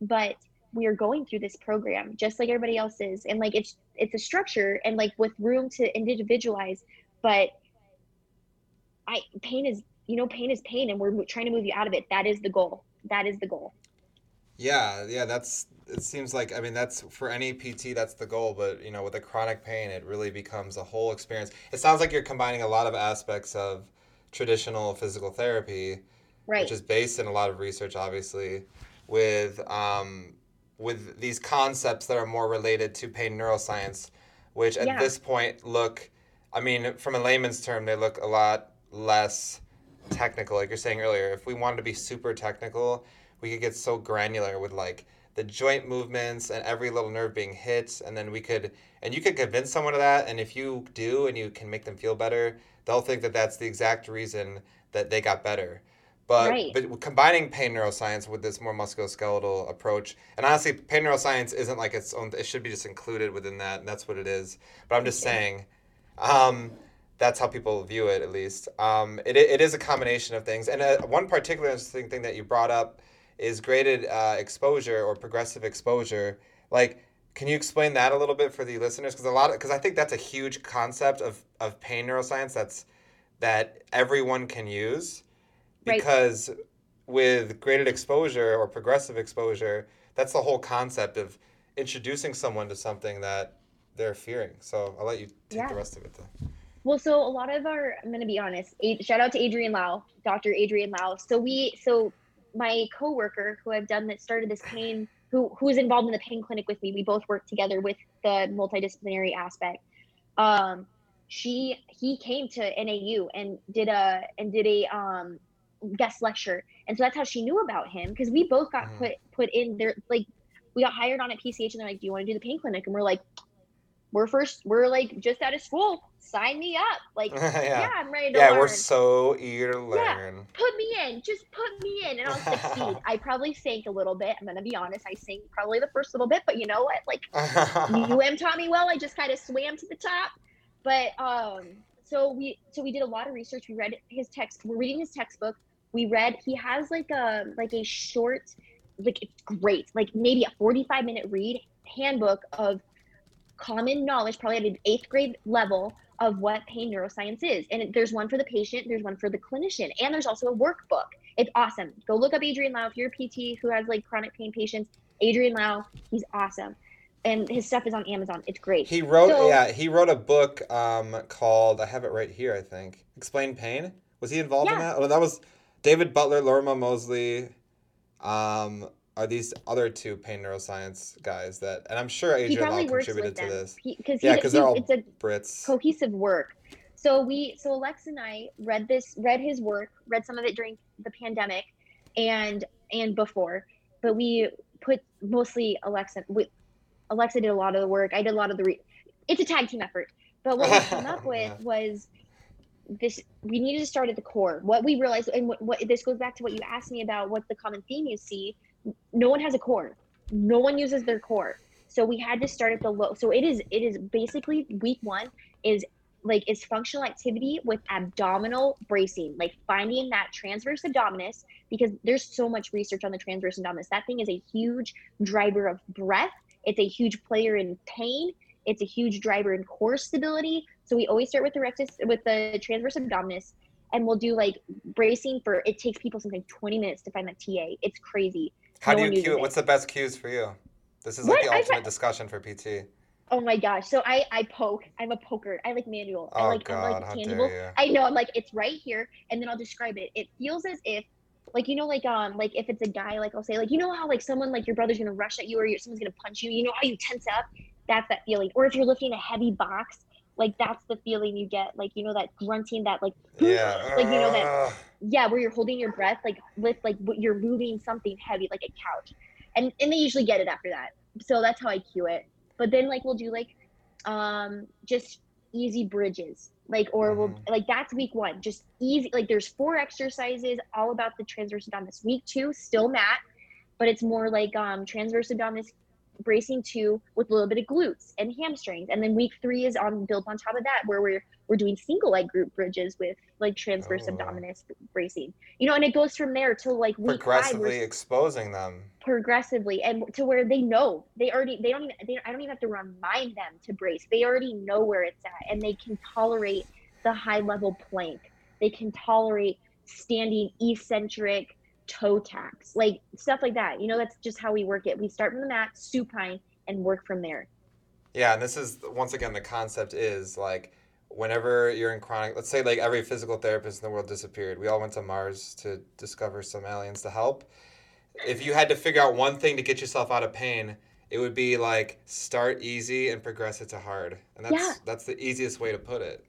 But we are going through this program just like everybody else is. And like it's it's a structure and like with room to individualize. But i pain is you know pain is pain and we're trying to move you out of it. That is the goal that is the goal yeah, yeah. That's it. Seems like I mean that's for any PT that's the goal, but you know with a chronic pain, it really becomes a whole experience. It sounds like you're combining a lot of aspects of traditional physical therapy right which is based in a lot of research, obviously, with um, with these concepts that are more related to pain neuroscience, which at Yeah. this point look, I mean, from a layman's term, they look a lot less technical. Like you're saying earlier, if we wanted to be super technical, we could get so granular with like the joint movements and every little nerve being hit, and then we could, and you could convince someone of that, and if you do and you can make them feel better, they'll think that that's the exact reason that they got better. But, Right. but combining pain neuroscience with this more musculoskeletal approach, and honestly, pain neuroscience isn't like its own. It should be just included within that, and that's what it is. But I'm just saying, um, that's how people view it, at least. Um, it, it is a combination of things, and uh, one particular interesting thing that you brought up is graded uh, exposure or progressive exposure. Like, can you explain that a little bit for the listeners? Because a lot because I think that's a huge concept of of pain neuroscience that's that everyone can use Right. because with graded exposure or progressive exposure, that's the whole concept of introducing someone to something that they're fearing. So I'll let you take Yeah. the rest of it though. Well, so a lot of our, I'm gonna be honest. A, shout out to Adriaan Louw, Dr. Adriaan Louw. So we, so my coworker who I've done that started this pain, who who is involved in the pain clinic with me. We both work together with the multidisciplinary aspect. Um, she he came to NAU and did a and did a um guest lecture, and so that's how she knew about him because we both got Mhm. put put in there like we got hired on at PCH and they're like, do you want to do the pain clinic? And we're like, we're first, we're like just out of school. Sign me up. Like, yeah, yeah. I'm ready to Yeah, learn. we're so eager to learn Yeah. Put me in. Just put me in, and I'll succeed. I probably sank a little bit. I'm gonna be honest. I sank probably the first little bit, but you know what? Like, you UM taught me well. I just kind of swam to the top. But um, so we so we did a lot of research. We read his text. We're reading his textbook. We read. He has like a like a short, like it's great, like maybe a 45 minute read handbook of common knowledge, probably at an eighth grade level of what pain neuroscience is. And there's one for the patient, there's one for the clinician, and there's also a workbook. It's awesome. Go look up Adriaan Louw if you're a PT who has like chronic pain patients. Adriaan Louw, he's awesome. And his stuff is on Amazon. It's great. He wrote So- yeah, he wrote a book um, called I have it right here, I think. Explain Pain. Was he involved in Yeah. that? Oh, that was David Butler, Lorimer Moseley, um, are these other two pain neuroscience guys that, and I'm sure Adriaan Louw probably contributed to this. because Yeah, 'cause they're all it's a Brits. cohesive work. So we so Alex and I read this read his work, read some of it during the pandemic and and before. But we put mostly Alexa we, Alexa did a lot of the work. I did a lot of the re- it's a tag team effort. But what we came up with Yeah. was this we needed to start at the core. What we realized and what, what this goes back to what you asked me about what's the common theme you see. No one has a core. No one uses their core. So we had to start at the low. So it is it is basically week 1 is like is functional activity with abdominal bracing, like finding that transverse abdominis, because there's so much research on the transverse abdominis. That thing is a huge driver of breath. It's a huge player in pain. It's a huge driver in core stability. So we always start with the rectus, with the transverse abdominis, and we'll do like bracing for. It takes people something 20 minutes to find that TA. It's crazy. How no do you cue it? What's the best cues for you? This is like What? the ultimate discussion for PT. Oh my gosh. So I I poke. I'm a poker. I like manual. I Oh like I God, like how tangible. I know. I'm like it's right here, and then I'll describe it. It feels as if, like you know, like um, like if it's a guy, like I'll say, like you know how like someone like your brother's gonna rush at you or your, someone's gonna punch you. You know how you tense up. That's that feeling. Or if you're lifting a heavy box, like that's the feeling you get. Like you know that grunting, that like Yeah. like you know that yeah, where you're holding your breath, like lift, like you're moving something heavy, like a couch, and and they usually get it after that. So that's how I cue it. But then like we'll do like, um, just easy bridges, like or we'll Mhm. like that's week one, just easy. Like there's four exercises all about the transverse abdominis. Week two, still mat, but it's more like um transverse abdominis bracing two with a little bit of glutes and hamstrings and then week three is on built on top of that where we're we're doing single leg glute bridges with like transverse Oh. abdominis bracing you know and it goes from there till like week five Progressively we're exposing them. progressively and to where they know they already they don't even they, i don't even have to remind them to brace they already know where it's at and they can tolerate the high level plank they can tolerate standing eccentric toe tacks like stuff like that you know that's just how we work it we start from the mat supine and work from there Yeah, and this is once again the concept is like whenever you're in chronic, let's say like every physical therapist in the world disappeared. We all went to Mars to discover some aliens to help. If you had to figure out one thing to get yourself out of pain, it would be like start easy and progress it to hard. And that's Yeah. that's the easiest way to put it.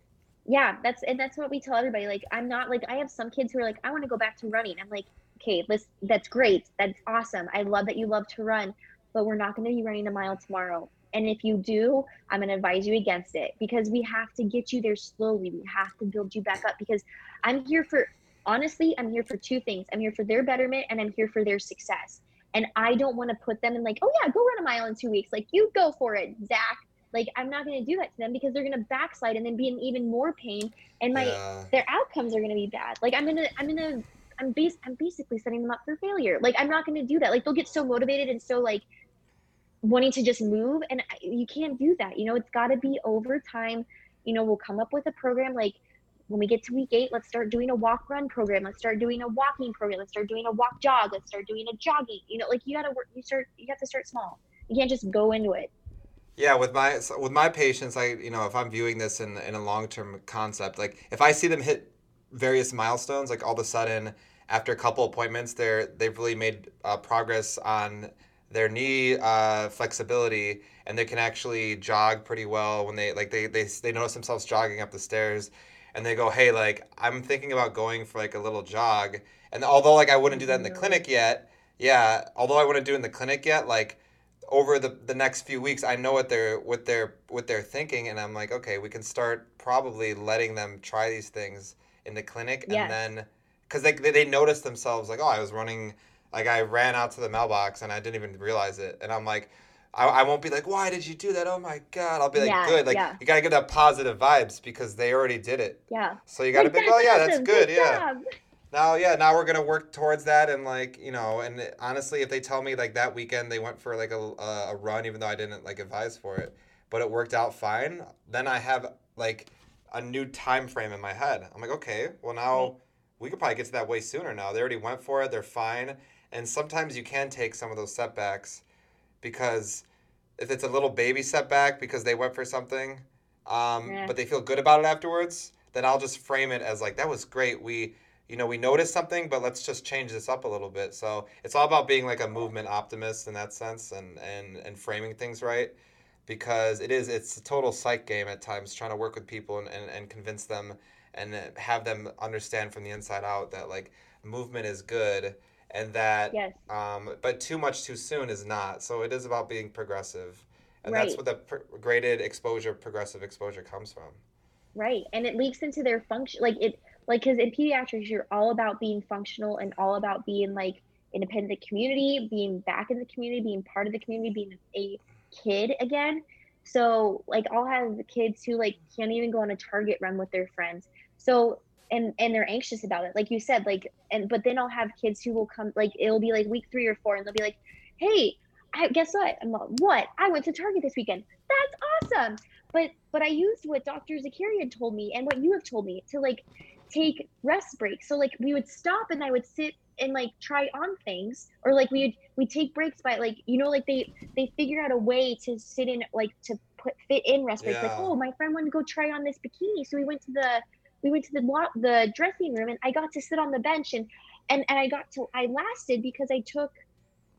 yeah that's and that's what we tell everybody like i'm not like i have some kids who are like i want to go back to running i'm like okay let's that's great that's awesome i love that you love to run but we're not going to be running a mile tomorrow. And if you do i'm going to advise you against it because we have to get you there slowly we have to build you back up because i'm here for honestly i'm here for two things i'm here for their betterment and i'm here for their success. And i don't want to put them in like oh yeah go run a mile in two weeks like you go for it zach. Like i'm not going to do that to them because they're going to backslide and then be in even more pain and my yeah. their outcomes are going to be bad. Like i'm going to i'm going to i'm bas- i'm basically setting them up for failure. Like i'm not going to do that. Like they'll get so motivated and so like wanting to just move and you can't do that. You know it's got to be over time you know we'll come up with a program like when we get to week eight let's start doing a walk run program. Let's start doing a walking program. Let's start doing a walk jog. Let's start doing a jogging. You know like you got to work you start you have to start small. You can't just go into it. Yeah, with my with my patients, I you know if I'm viewing this in in a long term concept, like if I see them hit various milestones, like all of a sudden after a couple appointments, they're they've really made uh, progress on their knee uh, flexibility, and they can actually jog pretty well when they like they they they notice themselves jogging up the stairs, and they go, hey, like I'm thinking about going for like a little jog, and although like I wouldn't do that in the clinic yet, yeah, although I wouldn't do it in the clinic yet, like over the, the next few weeks I know what they're what they're what they're thinking and I'm like okay we can start probably letting them try these things in the clinic Yes. and then because they, they they notice themselves like oh I was running like I ran out to the mailbox and I didn't even realize it and I'm like I, I won't be like why did you do that oh my god I'll be like Yeah, good like yeah. you gotta give that positive vibes because they already did it yeah so you gotta Like, be oh yeah that's awesome. good yeah job. now yeah now we're gonna work towards that and like you know and honestly if they tell me like that weekend they went for like a, a, a run even though i didn't like advise for it but it worked out fine then i have like a new time frame in my head i'm like okay well now Right. we could probably get to that way sooner now they already went for it they're fine and sometimes you can take some of those setbacks because if it's a little baby setback because they went for something um, Yeah. but they feel good about it afterwards then i'll just frame it as like that was great we you know, we noticed something, but let's just change this up a little bit. So it's all about being like a movement optimist in that sense and, and, and framing things right. Because it is, it's a total psych game at times, trying to work with people and, and, and convince them and have them understand from the inside out that like movement is good and that, Yes. um, but too much too soon is not. So it is about being progressive. And Right. that's what the pr- graded exposure, progressive exposure comes from. Right. And it leaks into their function like it like cuz in pediatrics you're all about being functional and all about being like independent community, being back in the community, being part of the community, being a kid again. So like I'll have kids who like can't even go on a target run with their friends. So and and they're anxious about it. Like you said like and but then I'll have kids who will come like it'll be like week 3 or 4 and they'll be like, "Hey, I guess what? I'm like, what? I went to Target this weekend. That's awesome." But but I used what Dr. Zakarian told me and what you have told me to like take rest breaks. So like we would stop and I would sit and like try on things or like we would we take breaks by like you know like they they figure out a way to sit in like to put fit in rest breaks like oh my friend wanted to go try on this bikini so we went to the we went to the the dressing room and I got to sit on the bench and and and I got to I lasted because I took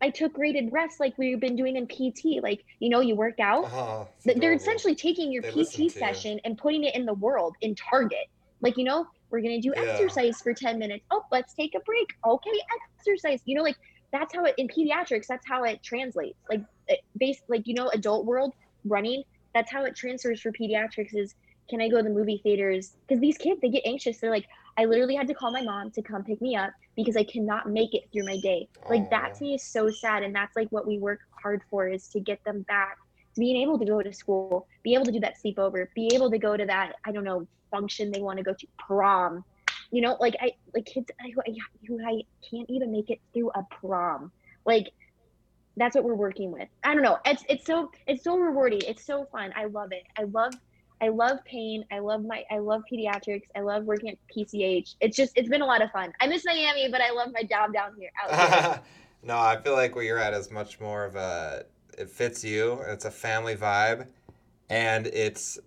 I took graded rest like we've been doing in PT like you know you work out uh-huh. Th- they're adorable. essentially taking your They PT to you. session and putting it in the world in Target. Like, you know, we're gonna do Yeah. exercise for 10 minutes. Oh, let's take a break. Okay, exercise. You know, like that's how it in pediatrics, that's how it translates. Like it, based like, you know, adult world running, that's how it transfers for pediatrics is can I go to the movie theaters? Because these kids, they get anxious. They're like, I literally had to call my mom to come pick me up because I cannot make it through my day. Like oh, that to me is so sad. And that's like what we work hard for is to get them back to being able to go to school, be able to do that sleepover, be able to go to that, I don't know, function they want to go to, prom. You know, like I like kids who, I, who I can't even make it through a prom. Like that's what we're working with. I don't know. It's it's so it's so rewarding. It's so fun. I love it. I love I love pain. I love my I love pediatrics. I love working at PCH. It's just it's been a lot of fun. I miss Miami, but I love my job down here. Here. no, I feel like where you're at is much more of a it fits you. It's a family vibe, and it's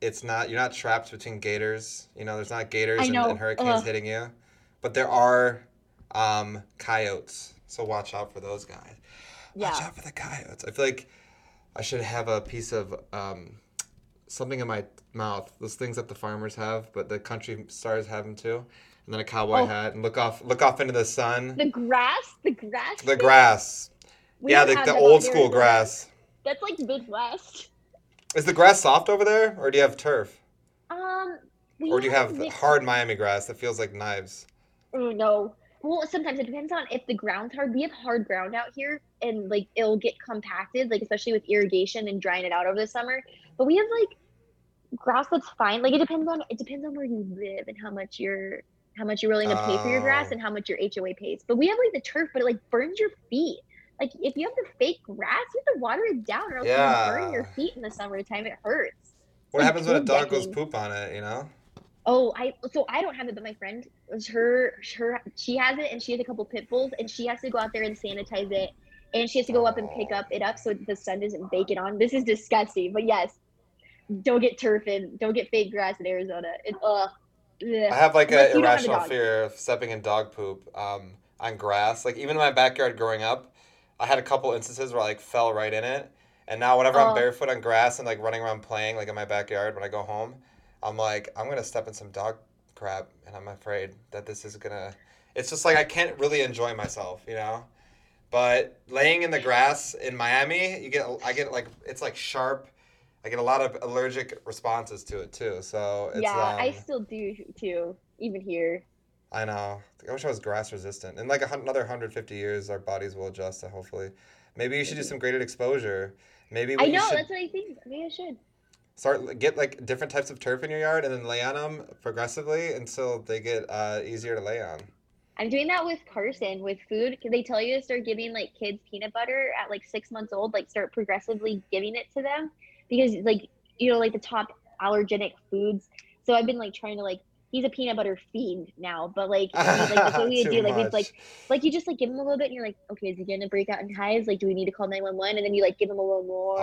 it's not you're not trapped between gators. You know, there's not gators and, and hurricanes Ugh. hitting you, but there are um, coyotes. So watch out for those guys. Yeah. Watch out for the coyotes. I feel like I should have a piece of um, something in my mouth. Those things that the farmers have, but the country stars have them too. And then a cowboy Oh. hat and look off look off into the sun. The grass, the grass. The grass. We yeah, the, the old school grass. That's like Midwest. Is the grass soft over there, or do you have turf, Um, or do you have mixed- hard Miami grass that feels like knives? Oh, no. Well, sometimes it depends on if the ground's hard. We have hard ground out here, and like it'll get compacted, like especially with irrigation and drying it out over the summer. But we have like grass that's fine. Like it depends on it depends on where you live and how much you're how much you're willing to pay for your grass Oh. and how much your HOA pays. But we have like the turf, but it like burns your feet. Like if you have the fake grass, you have to water it down, or else you burn your feet in the summertime. It hurts. What Like happens when a dog goes poop on it? You know. Oh, I so I don't have it, but my friend, her, her, she has it, and she has a couple pit bulls, and she has to go out there and sanitize it, and she has to go up and pick up it up so the sun doesn't bake it on. This is disgusting, but yes, don't get turf and don't get fake grass in Arizona. It, ugh. I have like an you don't have a irrational fear of stepping in dog poop um, on grass. Like even in my backyard growing up, I had a couple instances where I like fell right in it. And now whenever I'm Oh. barefoot on grass and like running around playing like in my backyard when I go home, I'm like I'm gonna step in some dog crap, and I'm afraid that this is gonna. It's just like I can't really enjoy myself, you know. But laying in the grass in Miami, you get I get like it's like sharp. I get a lot of allergic responses to it too. So it's, yeah, I um, still do too, even here. I know. I wish I was grass resistant. In like a, another 150 years, our bodies will adjust to hopefully. Maybe you should do some graded exposure. Maybe I know should that's what I think. Maybe I should. start get like different types of turf in your yard and then lay on them progressively until they get uh, easier to lay on. I'm doing that with Carson with food. They tell you to start giving like kids peanut butter at like six months old? Like start progressively giving it to them because like you know like the top allergenic foods. So I've been like trying to like he's a peanut butter fiend now, but like, he, like that's what we would do. Like we'd like like you just like give him a little bit and you're like, okay, is he gonna break out in hives? Like do we need to call nine one one? And then you like give him a little more.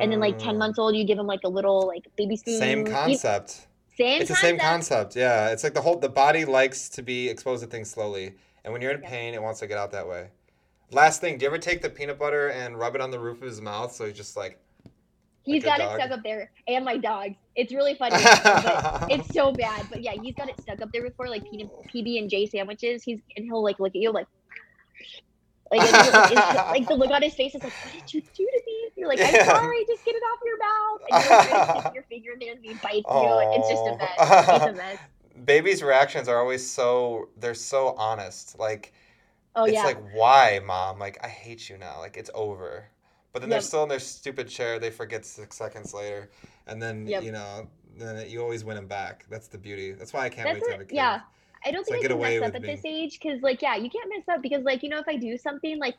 and then like ten Um, months old, you give him like a little like baby spoon. Same You- concept. Same It's the same concept. Yeah, it's like the whole the body likes to be exposed to things slowly, and when you're in Yeah. pain, it wants to get out that way. Last thing, do you ever take the peanut butter and rub it on the roof of his mouth so he's just like? He's like got it stuck up there, and my dogs. It's really funny. but it's so bad. But yeah, he's got it stuck up there before, like PB and J sandwiches. He's and he'll like look at you like, like, it's- like the look on his face is like, "What did you do to me?" You're like, "I'm Yeah. sorry, just get it off your mouth." And you're like, stick your finger in there, and he bites you. It's just a mess. It's a mess. Babies' reactions are always so they're so honest. Like Oh it's yeah. like, why, mom? Like I hate you now. Like it's over. But then they're still in their stupid chair. They forget six seconds later, and then Yep. you know, then you always win them back. That's the beauty. That's why I can't That's wait to have a kid. yeah. I don't So I think I, can mess up at this age because, like, yeah, you can't mess up because, like, you know, if I do something like,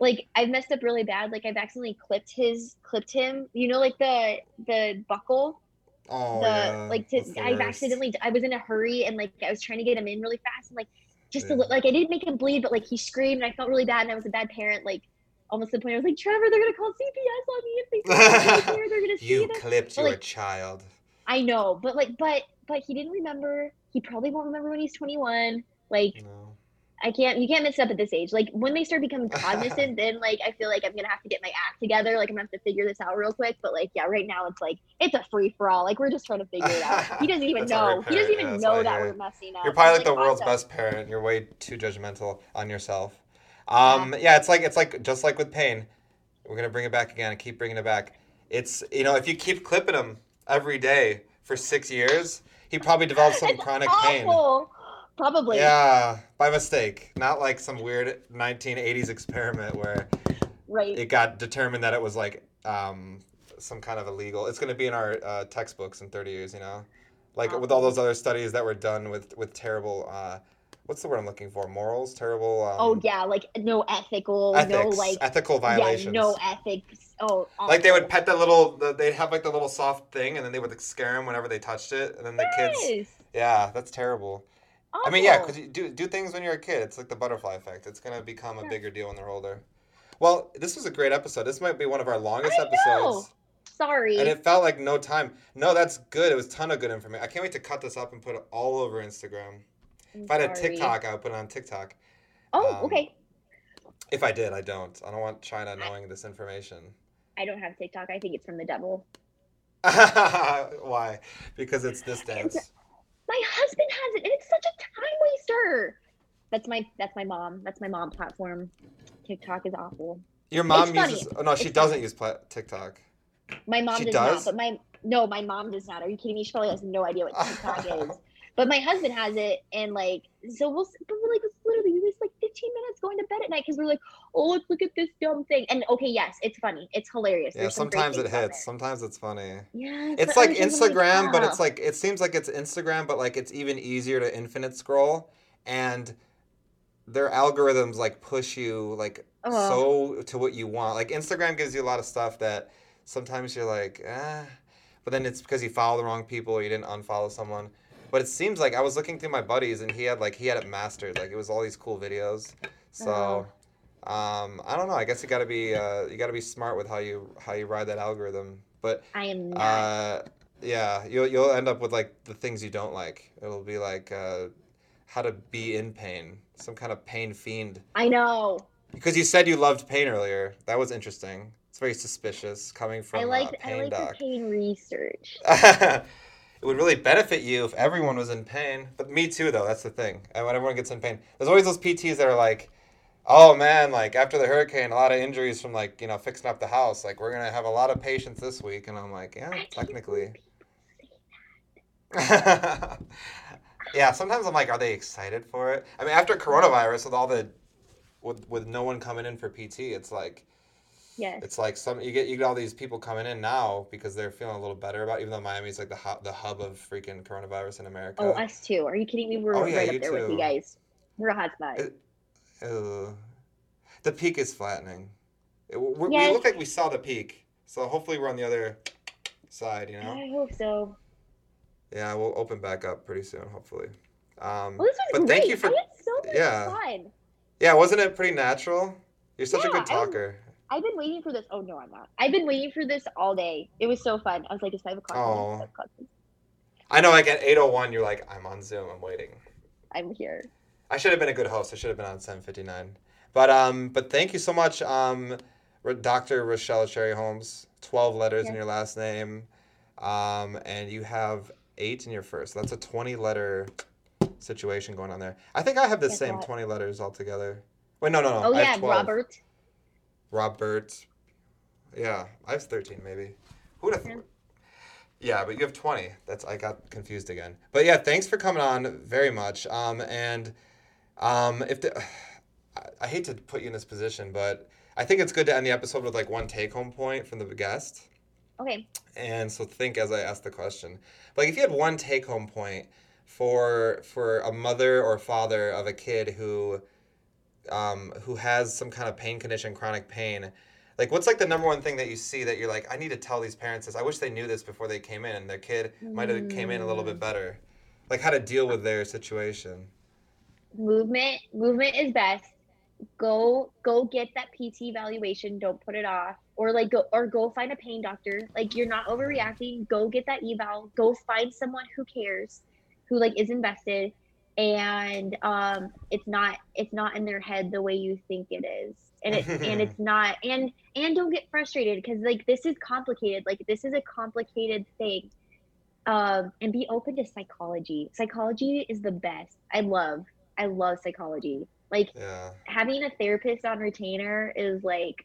like I've messed up really bad. Like I've accidentally clipped his, clipped him. You know, like the the buckle. Oh the yeah. like to I've accidentally I was in a hurry and like I was trying to get him in really fast and like just to Yeah. look like I didn't make him bleed, but like he screamed and I felt really bad and I was a bad parent. Like almost the point I was like, Trevor, they're gonna call CPS on me if they see here. They're gonna see You this. clipped But, your like, child. I know, but like, but but he didn't remember. He probably won't remember when he's 21. Like No. I can't, you can't mess up at this age. Like when they start becoming cognizant, then like I feel like I'm gonna have to get my act together. Like I'm gonna have to figure this out real quick. But like yeah, right now it's like it's a free for all. Like we're just trying to figure it out. He doesn't even know. He doesn't even yeah, know that we're messing up. You're probably like I'm the world's best parent. You're way too judgmental on yourself. Um, yeah, it's like it's like just like with pain. We're gonna bring it back again and keep bringing it back. It's you know if you keep clipping him every day for six years, he probably develops some It's chronic pain. Probably. Yeah, by mistake, not like some weird 1980s experiment where Right. it got determined that it was like um, some kind of illegal. It's going to be in our uh, textbooks in 30 years, you know, like with all those other studies that were done with with terrible. Uh, what's the word I'm looking for? Morals, terrible. Um, oh yeah, like no ethical, ethics, no like ethical violations. yeah, no ethics. Oh, Like they would pet the little, the, they'd have like the little soft thing, and then they would like, scare them whenever they touched it, and then the kids. Yes. Yeah, that's terrible. I mean, yeah, because you do do things when you're a kid. It's like the butterfly effect. It's gonna become a Yeah. bigger deal when they're older. Well, this was a great episode. This might be one of our longest I know. episodes. Sorry. And it felt like no time. No, that's good. It was a ton of good information. I can't wait to cut this up and put it all over Instagram. I'm If I had a. TikTok, I would put it on TikTok. Oh, um, okay. If I did, I don't. I don't want China knowing this information. I don't have TikTok. I think it's from the devil. Why? Because it's this dance. My husband has it, and it's such a time waster. That's my that's my mom. That's my mom platform. TikTok is awful. Your mom funny. uses. Oh no, she It's doesn't use pla- TikTok. My mom She does, does? not, but my no, my mom does not. Are you kidding me? She probably has no idea what TikTok is. But my husband has it, and like, so we'll. But we're like, it's literally we waste like 15 minutes going to bed at night because we're like, oh, let's look at this dumb thing. And okay, yes, it's funny, it's hilarious. Yeah, There's some great sometimes it hits. Sometimes it's funny. Yeah, It's but like other times I'm Instagram, but it's "Ah." like it seems like it's Instagram, but like it's even easier to infinite scroll, and their algorithms like push you like Ugh. so to what you want. Like Instagram gives you a lot of stuff that sometimes you're like, ah, but then it's because you follow the wrong people or you didn't unfollow someone. But it seems like I was looking through my buddies and he had like he had it mastered. Like it was all these cool videos. So. Um, I don't know. I guess you got to be uh, you got to be smart with how you how you ride that algorithm. But I am not. uh, yeah, you'll you'll end up with like the things you don't like. It'll be like uh, how to be in pain, some kind of pain fiend. I know. Because you said you loved pain earlier. That was interesting. It's very suspicious coming from I like uh, I pain like the pain research. it would really benefit you if everyone was in pain. But me too, though. That's the thing. And when everyone gets in pain, there's always those PTs that are like, "Oh man, like after the hurricane, a lot of injuries from like you know fixing up the house. Like we're gonna have a lot of patients this week." And I'm like, "Yeah, technically." yeah, sometimes I'm like, are they excited for it? I mean, after coronavirus, with all the, with with no one coming in for PT, it's like Yes. it's like some you get you get all these people coming in now because they're feeling a little better about. Even though Miami's like the hub, the hub of freaking coronavirus in America. Oh, us too. Are you kidding me? We're Oh, yeah, right up there with you guys. We're a hot spot. It- the peak is flattening. It- we, we Yes. look like we saw the peak, so hopefully we're on the other side. You know. I hope so. Yeah, we'll open back up pretty soon, hopefully. Um, Well, this was but great. thank you for I so much yeah. fun. Yeah, wasn't it pretty natural? You're such a Yeah, good I was- talker. I've been waiting for this. Oh no, I'm not. I've been waiting for this all day. It was so fun. I was like, it's five o'clock. Oh. It's five o'clock. I know, like at 8:01, you're like, I'm on Zoom. I'm waiting. I'm here. I should have been a good host. I should have been on 7:59. But um, but thank you so much, um, Dr. Rachelle Cherryholmes. 12 letters in your last name, um, and you have eight in your first. That's a 20 letter situation going on there. I think I have the Guess same what? 20 letters altogether. Wait, no, no, no. Oh I have yeah, 12. Robert. Yeah, I was 13 maybe. Who'd have Yeah. thought? Yeah, but you have 20. That's I got confused again. But yeah, thanks for coming on very much. Um, and um, if the, I, I hate to put you in this position, but I think it's good to end the episode with like one take home point from the guest. Okay. And so think as I ask the question. Like if you had one take home point for for a mother or father of a kid who um, who has some kind of pain condition, chronic pain, like what's like the number one thing that you see that you're like, I need to tell these parents this. I wish they knew this before they came in and their kid might have came in a little bit better. Like how to deal with their situation. Movement. Movement is best. Go go get that PT evaluation. Don't put it off. Or like go or go find a pain doctor. Like you're not overreacting. Go get that eval. Go find someone who cares, who like is invested, and um, it's not it's not in their head the way you think it is, and it and it's not and and don't get frustrated because like this is complicated. Like this is a complicated thing. Um, and be open to psychology. Psychology is the best. I love I love psychology. Like Yeah. having a therapist on retainer is like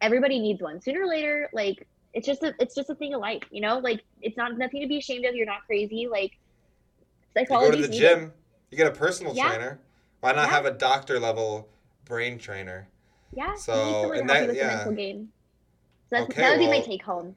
everybody needs one. Sooner or later, like it's just a it's just a thing of life, you know? Like it's not nothing to be ashamed of. You're not crazy. Like You go psychology. to the gym, you get a personal Yeah. trainer. Why not Yeah. have a doctor level brain trainer? Yeah. So, and that- yeah. game. So that's, Okay, that would be my take home.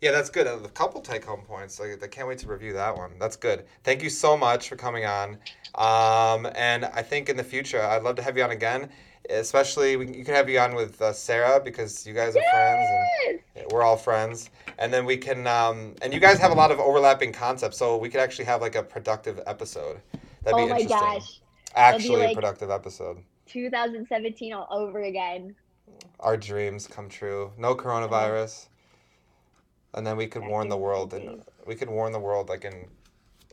Yeah, that's good. A couple take home points. Like, I can't wait to review that one. That's good. Thank you so much for coming on. Um, and I think in the future, I'd love to have you on again. Especially, we, you can have you on with uh, Sarah because you guys are friends and Yes! we're all friends. And then we can, um, and you guys have a lot of overlapping concepts, so we could actually have like a productive episode. That'd oh be my gosh. Actually, a productive episode. 2017 all over again. Our dreams come true. No coronavirus. And then we could warn the world, and we could warn the world like in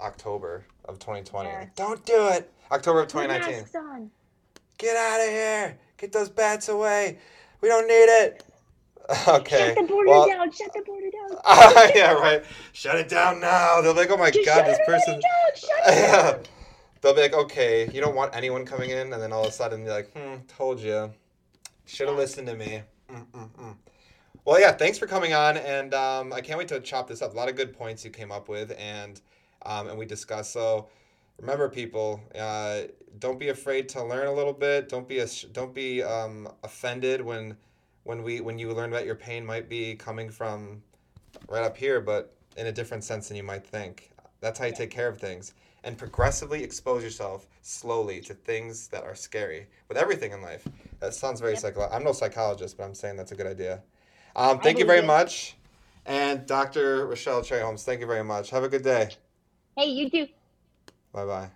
October of 2020. Yes. Don't do it. October of 2019. masks on. Get out of here. Get those bats away. We don't need it. Okay. Shut the border well- down. Shut the border down. yeah, right. Shut it down now. They're like, oh my Just god, this person. down. Shut it down. They'll be like, okay, you don't want anyone coming in, and then all of a sudden you're like, hmm, told you. Should have listened to me. Mm-mm-mm. Well, yeah, thanks for coming on, and um, I can't wait to chop this up. A lot of good points you came up with, and um, and we discussed. So remember, people, uh, don't be afraid to learn a little bit. Don't be a, don't be um, offended when when we when you learn that your pain might be coming from right up here, but in a different sense than you might think. That's how you take care of things. And progressively expose yourself slowly to things that are scary with everything in life. That sounds very Yep. psychological. I'm no psychologist, but I'm saying that's a good idea. Um, thank you very it. much. And Dr. Rachelle Cherryholmes, thank you very much. Have a good day. Hey, you do. Bye bye.